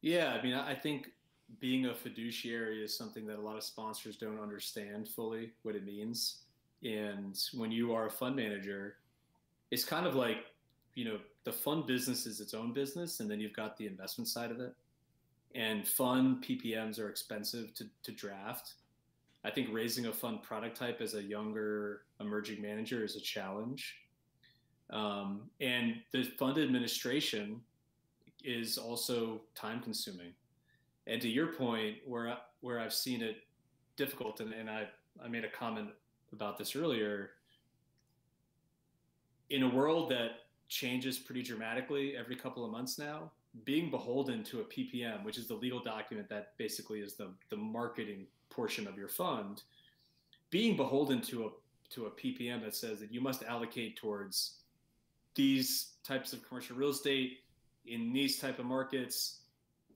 Yeah, I mean, I think being a fiduciary is something that a lot of sponsors don't understand fully what it means. And when you are a fund manager, it's kind of like, you know, the fund business is its own business, and then you've got the investment side of it. And fund PPMs are expensive to, to draft. I think raising a fund product type as a younger emerging manager is a challenge. Um, and the fund administration is also time consuming and to your point, where where I've seen it difficult, and, and I I made a comment about this earlier. In a world that changes pretty dramatically every couple of months now, being beholden to a PPM, which is the legal document that basically is the the marketing portion of your fund, being beholden to a to a PPM that says that you must allocate towards these types of commercial real estate in these type of markets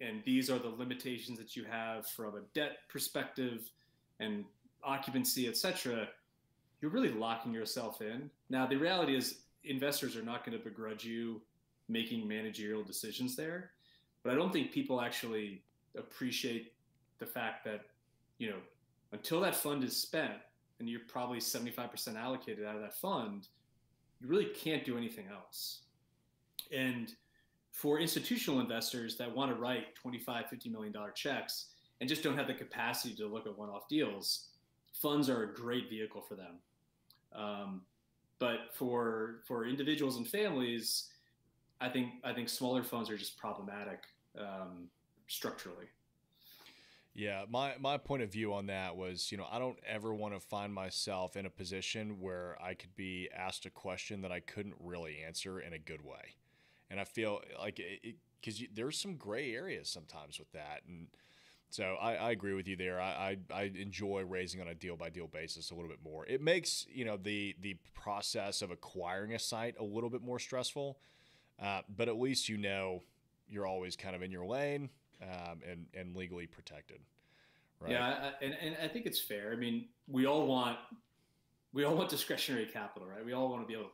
and these are the limitations that you have from a debt perspective and occupancy, etc., you're really locking yourself in. Now, the reality is investors are not going to begrudge you making managerial decisions there, but I don't think people actually appreciate the fact that, you know, until that fund is spent and you're probably 75% allocated out of that fund, you really can't do anything else. And for institutional investors that want to write 25 50 million dollar checks and just don't have the capacity to look at one-off deals funds are a great vehicle for them um, but for for individuals and families i think i think smaller funds are just problematic um, structurally. Yeah, my my point of view on that was, you know, I don't ever want to find myself in a position where I could be asked a question that I couldn't really answer in a good way. And I feel like because there's some gray areas sometimes with that, and so I, I agree with you there. I, I, I enjoy raising on a deal by deal basis a little bit more. It makes you know the the process of acquiring a site a little bit more stressful, uh, but at least you know you're always kind of in your lane um, and and legally protected. Right? Yeah, I, and and I think it's fair. I mean, we all want we all want discretionary capital, right? We all want to be able to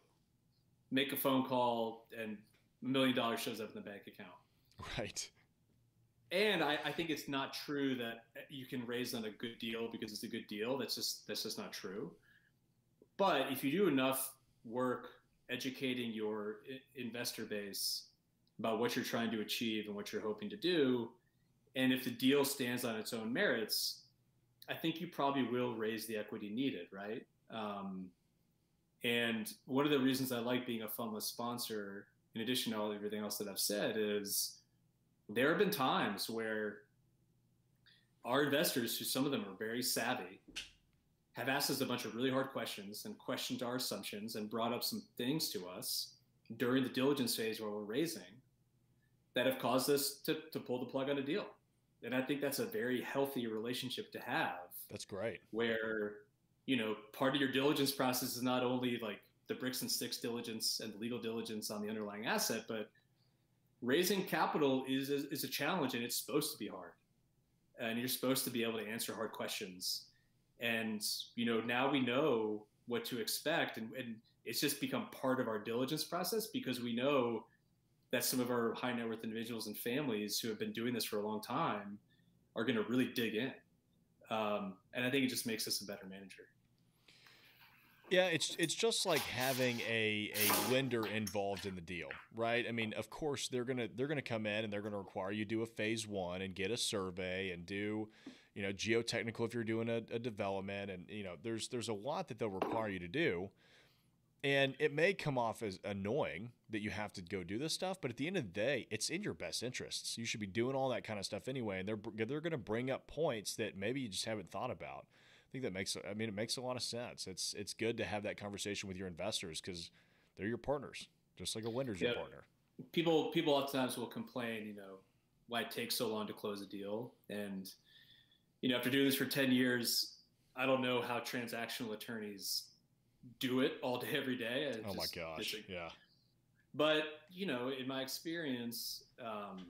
make a phone call and a million dollars shows up in the bank account. *laughs* Right. And I, I, think it's not true that you can raise on a good deal because it's a good deal. That's just that's just not true. But if you do enough work educating your investor base about what you're trying to achieve and what you're hoping to do, and if the deal stands on its own merits, I think you probably will raise the equity needed, right? Um, and one of the reasons I like being a fundless sponsor, in addition to all everything else that I've said, is there have been times where our investors, who some of them are very savvy, have asked us a bunch of really hard questions and questioned our assumptions and brought up some things to us during the diligence phase where we're raising that have caused us to, to pull the plug on a deal. And I think that's a very healthy relationship to have. That's great. Where, you know, part of your diligence process is not only like the bricks and sticks diligence and the legal diligence on the underlying asset, but raising capital is, is, is a challenge and it's supposed to be hard. And you're supposed to be able to answer hard questions. And, you know, now we know what to expect. And, and it's just become part of our diligence process because we know that some of our high net worth individuals and families who have been doing this for a long time are going to really dig in. Um, and I think it just makes us a better manager. Yeah, it's it's just like having a, a lender involved in the deal, right? I mean, of course they're gonna they're gonna come in and they're gonna require you do a phase one and get a survey and do, you know, geotechnical if you're doing a, a development and you know there's there's a lot that they'll require you to do, and it may come off as annoying that you have to go do this stuff, but at the end of the day, it's in your best interests. You should be doing all that kind of stuff anyway, and they're they're gonna bring up points that maybe you just haven't thought about think that makes I mean it makes a lot of sense. It's it's good to have that conversation with your investors because they're your partners, just like a lender's yeah. your partner. People people oftentimes will complain, you know, why it takes so long to close a deal, and you know after doing this for ten years, I don't know how transactional attorneys do it all day every day. oh my gosh, a, yeah. But you know, in my experience, um,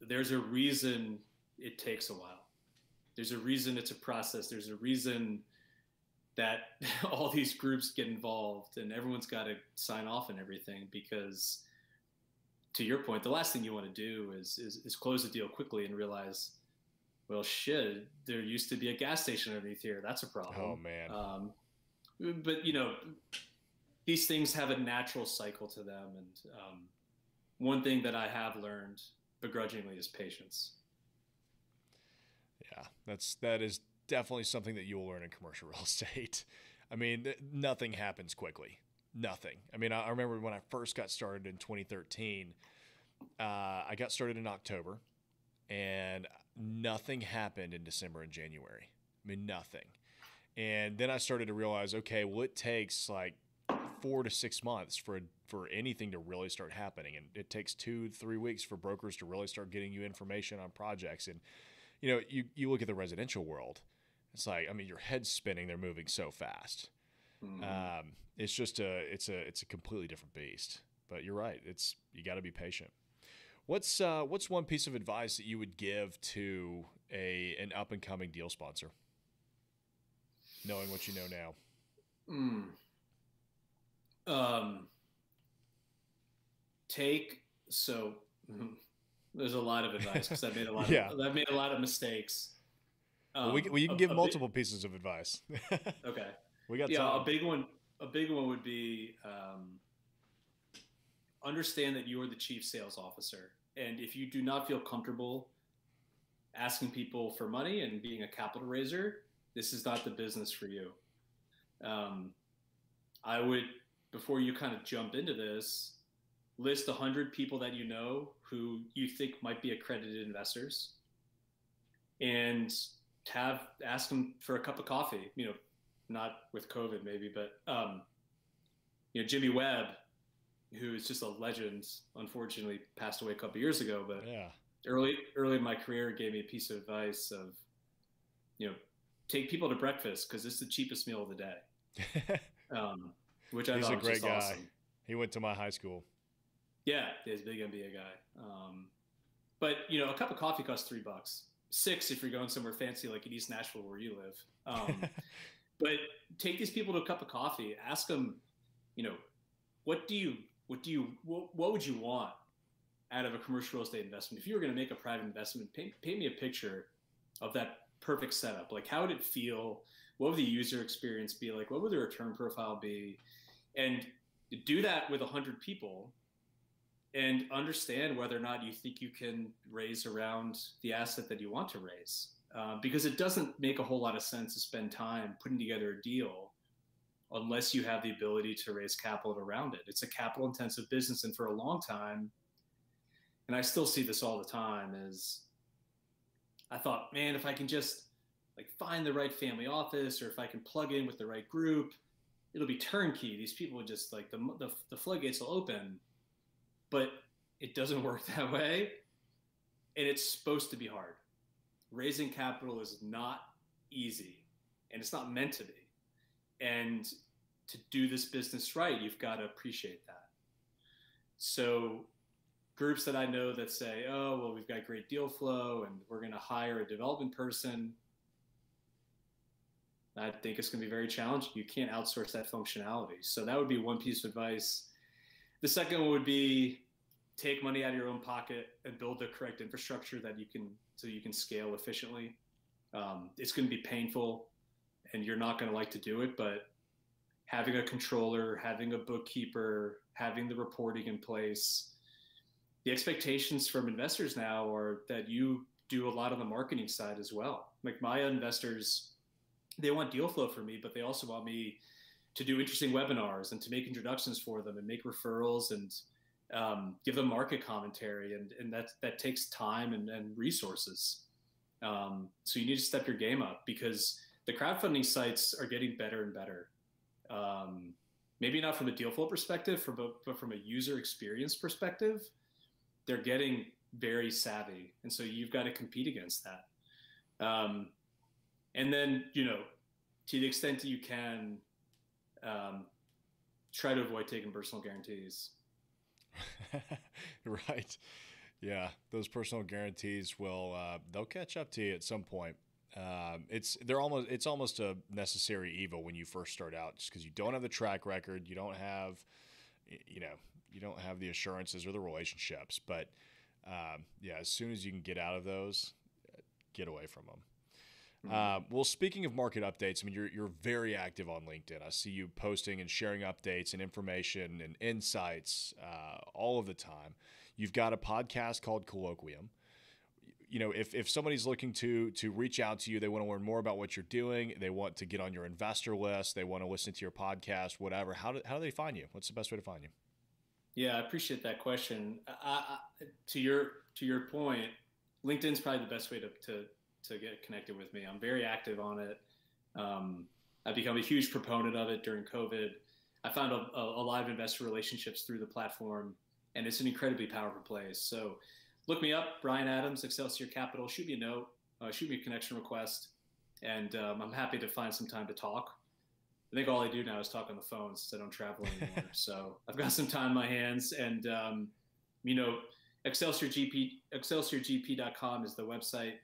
there's a reason it takes a while there's a reason it's a process. There's a reason that *laughs* all these groups get involved and everyone's got to sign off and everything because to your point, the last thing you want to do is, is, is close the deal quickly and realize, well, shit, there used to be a gas station underneath here. That's a problem. Oh man. Um, but you know, these things have a natural cycle to them. And um, one thing that I have learned begrudgingly is patience. Yeah, that's that is definitely something that you will learn in commercial *laughs* real estate. I mean, th- nothing happens quickly. Nothing. I mean, I, I, remember when I first got started in 2013. Uh, I got started in October, and nothing happened in December and January. I mean, nothing. And then I started to realize, okay, well, it takes like four to six months for for anything to really start happening, and it takes two three weeks for brokers to really start getting you information on projects and you know, you, you look at the residential world, it's like, I mean, your head's spinning. They're moving so fast. Mm-hmm. Um, it's just a, it's a, it's a completely different beast. But you're right. It's you got to be patient. What's uh, what's one piece of advice that you would give to a an up and coming deal sponsor, knowing what you know now? Mm. Um, take so *laughs* there's a lot of advice because I've made a lot. *laughs* yeah. Of, I've made a lot of mistakes. Um, well, we, um, we can a, give a multiple big, pieces of advice. *laughs* okay. We got yeah. Time. A big one. A big one would be um, understand that you are the chief sales officer, and if you do not feel comfortable asking people for money and being a capital raiser, this is not the business for you. Um, I would, before you kind of jump into this, list 100 people that you know who you think might be accredited investors and have ask them for a cup of coffee you know not with covid maybe but um, you know jimmy webb who is just a legend unfortunately passed away a couple years ago but yeah. early early in my career gave me a piece of advice of you know take people to breakfast because it's the cheapest meal of the day. *laughs* Um, which i he's a great guy. awesome. he went to my high school yeah, he's a big NBA guy. Um, but you know, a cup of coffee costs three bucks. Six if you're going somewhere fancy like in East Nashville where you live. Um, *laughs* but take these people to a cup of coffee. Ask them, you know, what do you, what do you, what, what would you want out of a commercial real estate investment, if you were going to make a private investment, paint, paint me a picture of that perfect setup. Like, how would it feel? What would the user experience be like? What would the return profile be? And do that with 100 people and understand whether or not you think you can raise around the asset that you want to raise. Uh, because it doesn't make a whole lot of sense to spend time putting together a deal unless you have the ability to raise capital around it. It's a capital intensive business. And for a long time, and I still see this all the time, is I thought, man, if I can just like find the right family office or if I can plug in with the right group, it'll be turnkey. These people would just like the, the, the floodgates will open, but it doesn't *laughs* work that way. And it's supposed to be hard. Raising capital is not easy and it's not meant to be. And to do this business right, you've got to appreciate that. So, groups that I know that say, oh, well, we've got great deal flow and we're going to hire a development person, I think it's going to be very challenging. You can't outsource that functionality. So, that would be one piece of advice. The second one would be take money out of your own pocket and build the correct infrastructure that you can so you can scale efficiently. Um, it's going to be painful and you're not going to like to do it, but having a controller, having a bookkeeper, having the reporting in place, the expectations from investors now are that you do a lot on the marketing side as well. Like my investors, they want deal flow for me, but they also want me to do interesting webinars and to make introductions for them and make referrals and um, give them market commentary. And, and that, that takes time and, and resources. Um, so you need to step your game up because the crowdfunding sites are getting better and better. Um, maybe not from a deal flow perspective, from a, but from a user experience perspective, they're getting very savvy, and so you've got to compete against that. Um, and then, you know, to the extent that you can, um, try to avoid taking personal guarantees. *laughs* right. Yeah, those personal guarantees will uh, they'll catch up to you at some point. Um, it's they're almost it's almost a necessary evil when you first start out, just because you don't have the track record, you don't have, you know, you don't have the assurances or the relationships. But um, yeah, as soon as you can get out of those, get away from them. Mm-hmm. Uh, well, speaking of market updates, I mean, you're you're very active on LinkedIn. I see you posting and sharing updates and information and insights uh, all of the time. You've got a podcast called Colloquium you know, if, if somebody's looking to to reach out to you, they want to learn more about what you're doing, they want to get on your investor list, they want to listen to your podcast, whatever. How do how do they find you? What's the best way to find you? Yeah, I appreciate that question. I, I, to your to your point, LinkedIn's probably the best way to to to get connected with me. I'm very active on it. Um, I've become a huge proponent of it during COVID. I found a, a, a lot of investor relationships through the platform, and it's an incredibly powerful place. So look me up, Brian Adams, Excelsior Capital. Shoot me a note, uh, shoot me a connection request, and um, I'm happy to find some time to talk. I think all I do now is talk on the phone since I don't travel anymore. *laughs* so I've got some time in my hands, and um, you know, ExcelsiorGP, ExcelsiorGP.com is the website.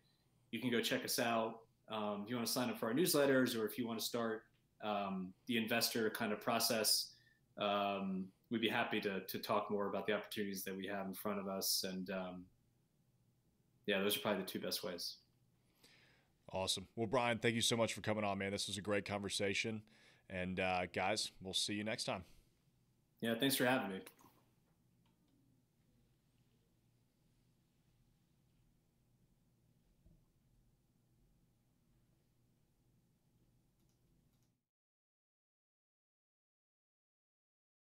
You can go check us out. Um, if you want to sign up for our newsletters, or if you want to start um, the investor kind of process, um, we'd be happy to to talk more about the opportunities that we have in front of us and um, yeah, those are probably the two best ways. Awesome. Well, Brian, thank you so much for coming on, man. This was a great conversation. And uh, guys, we'll see you next time. Yeah, thanks for having me.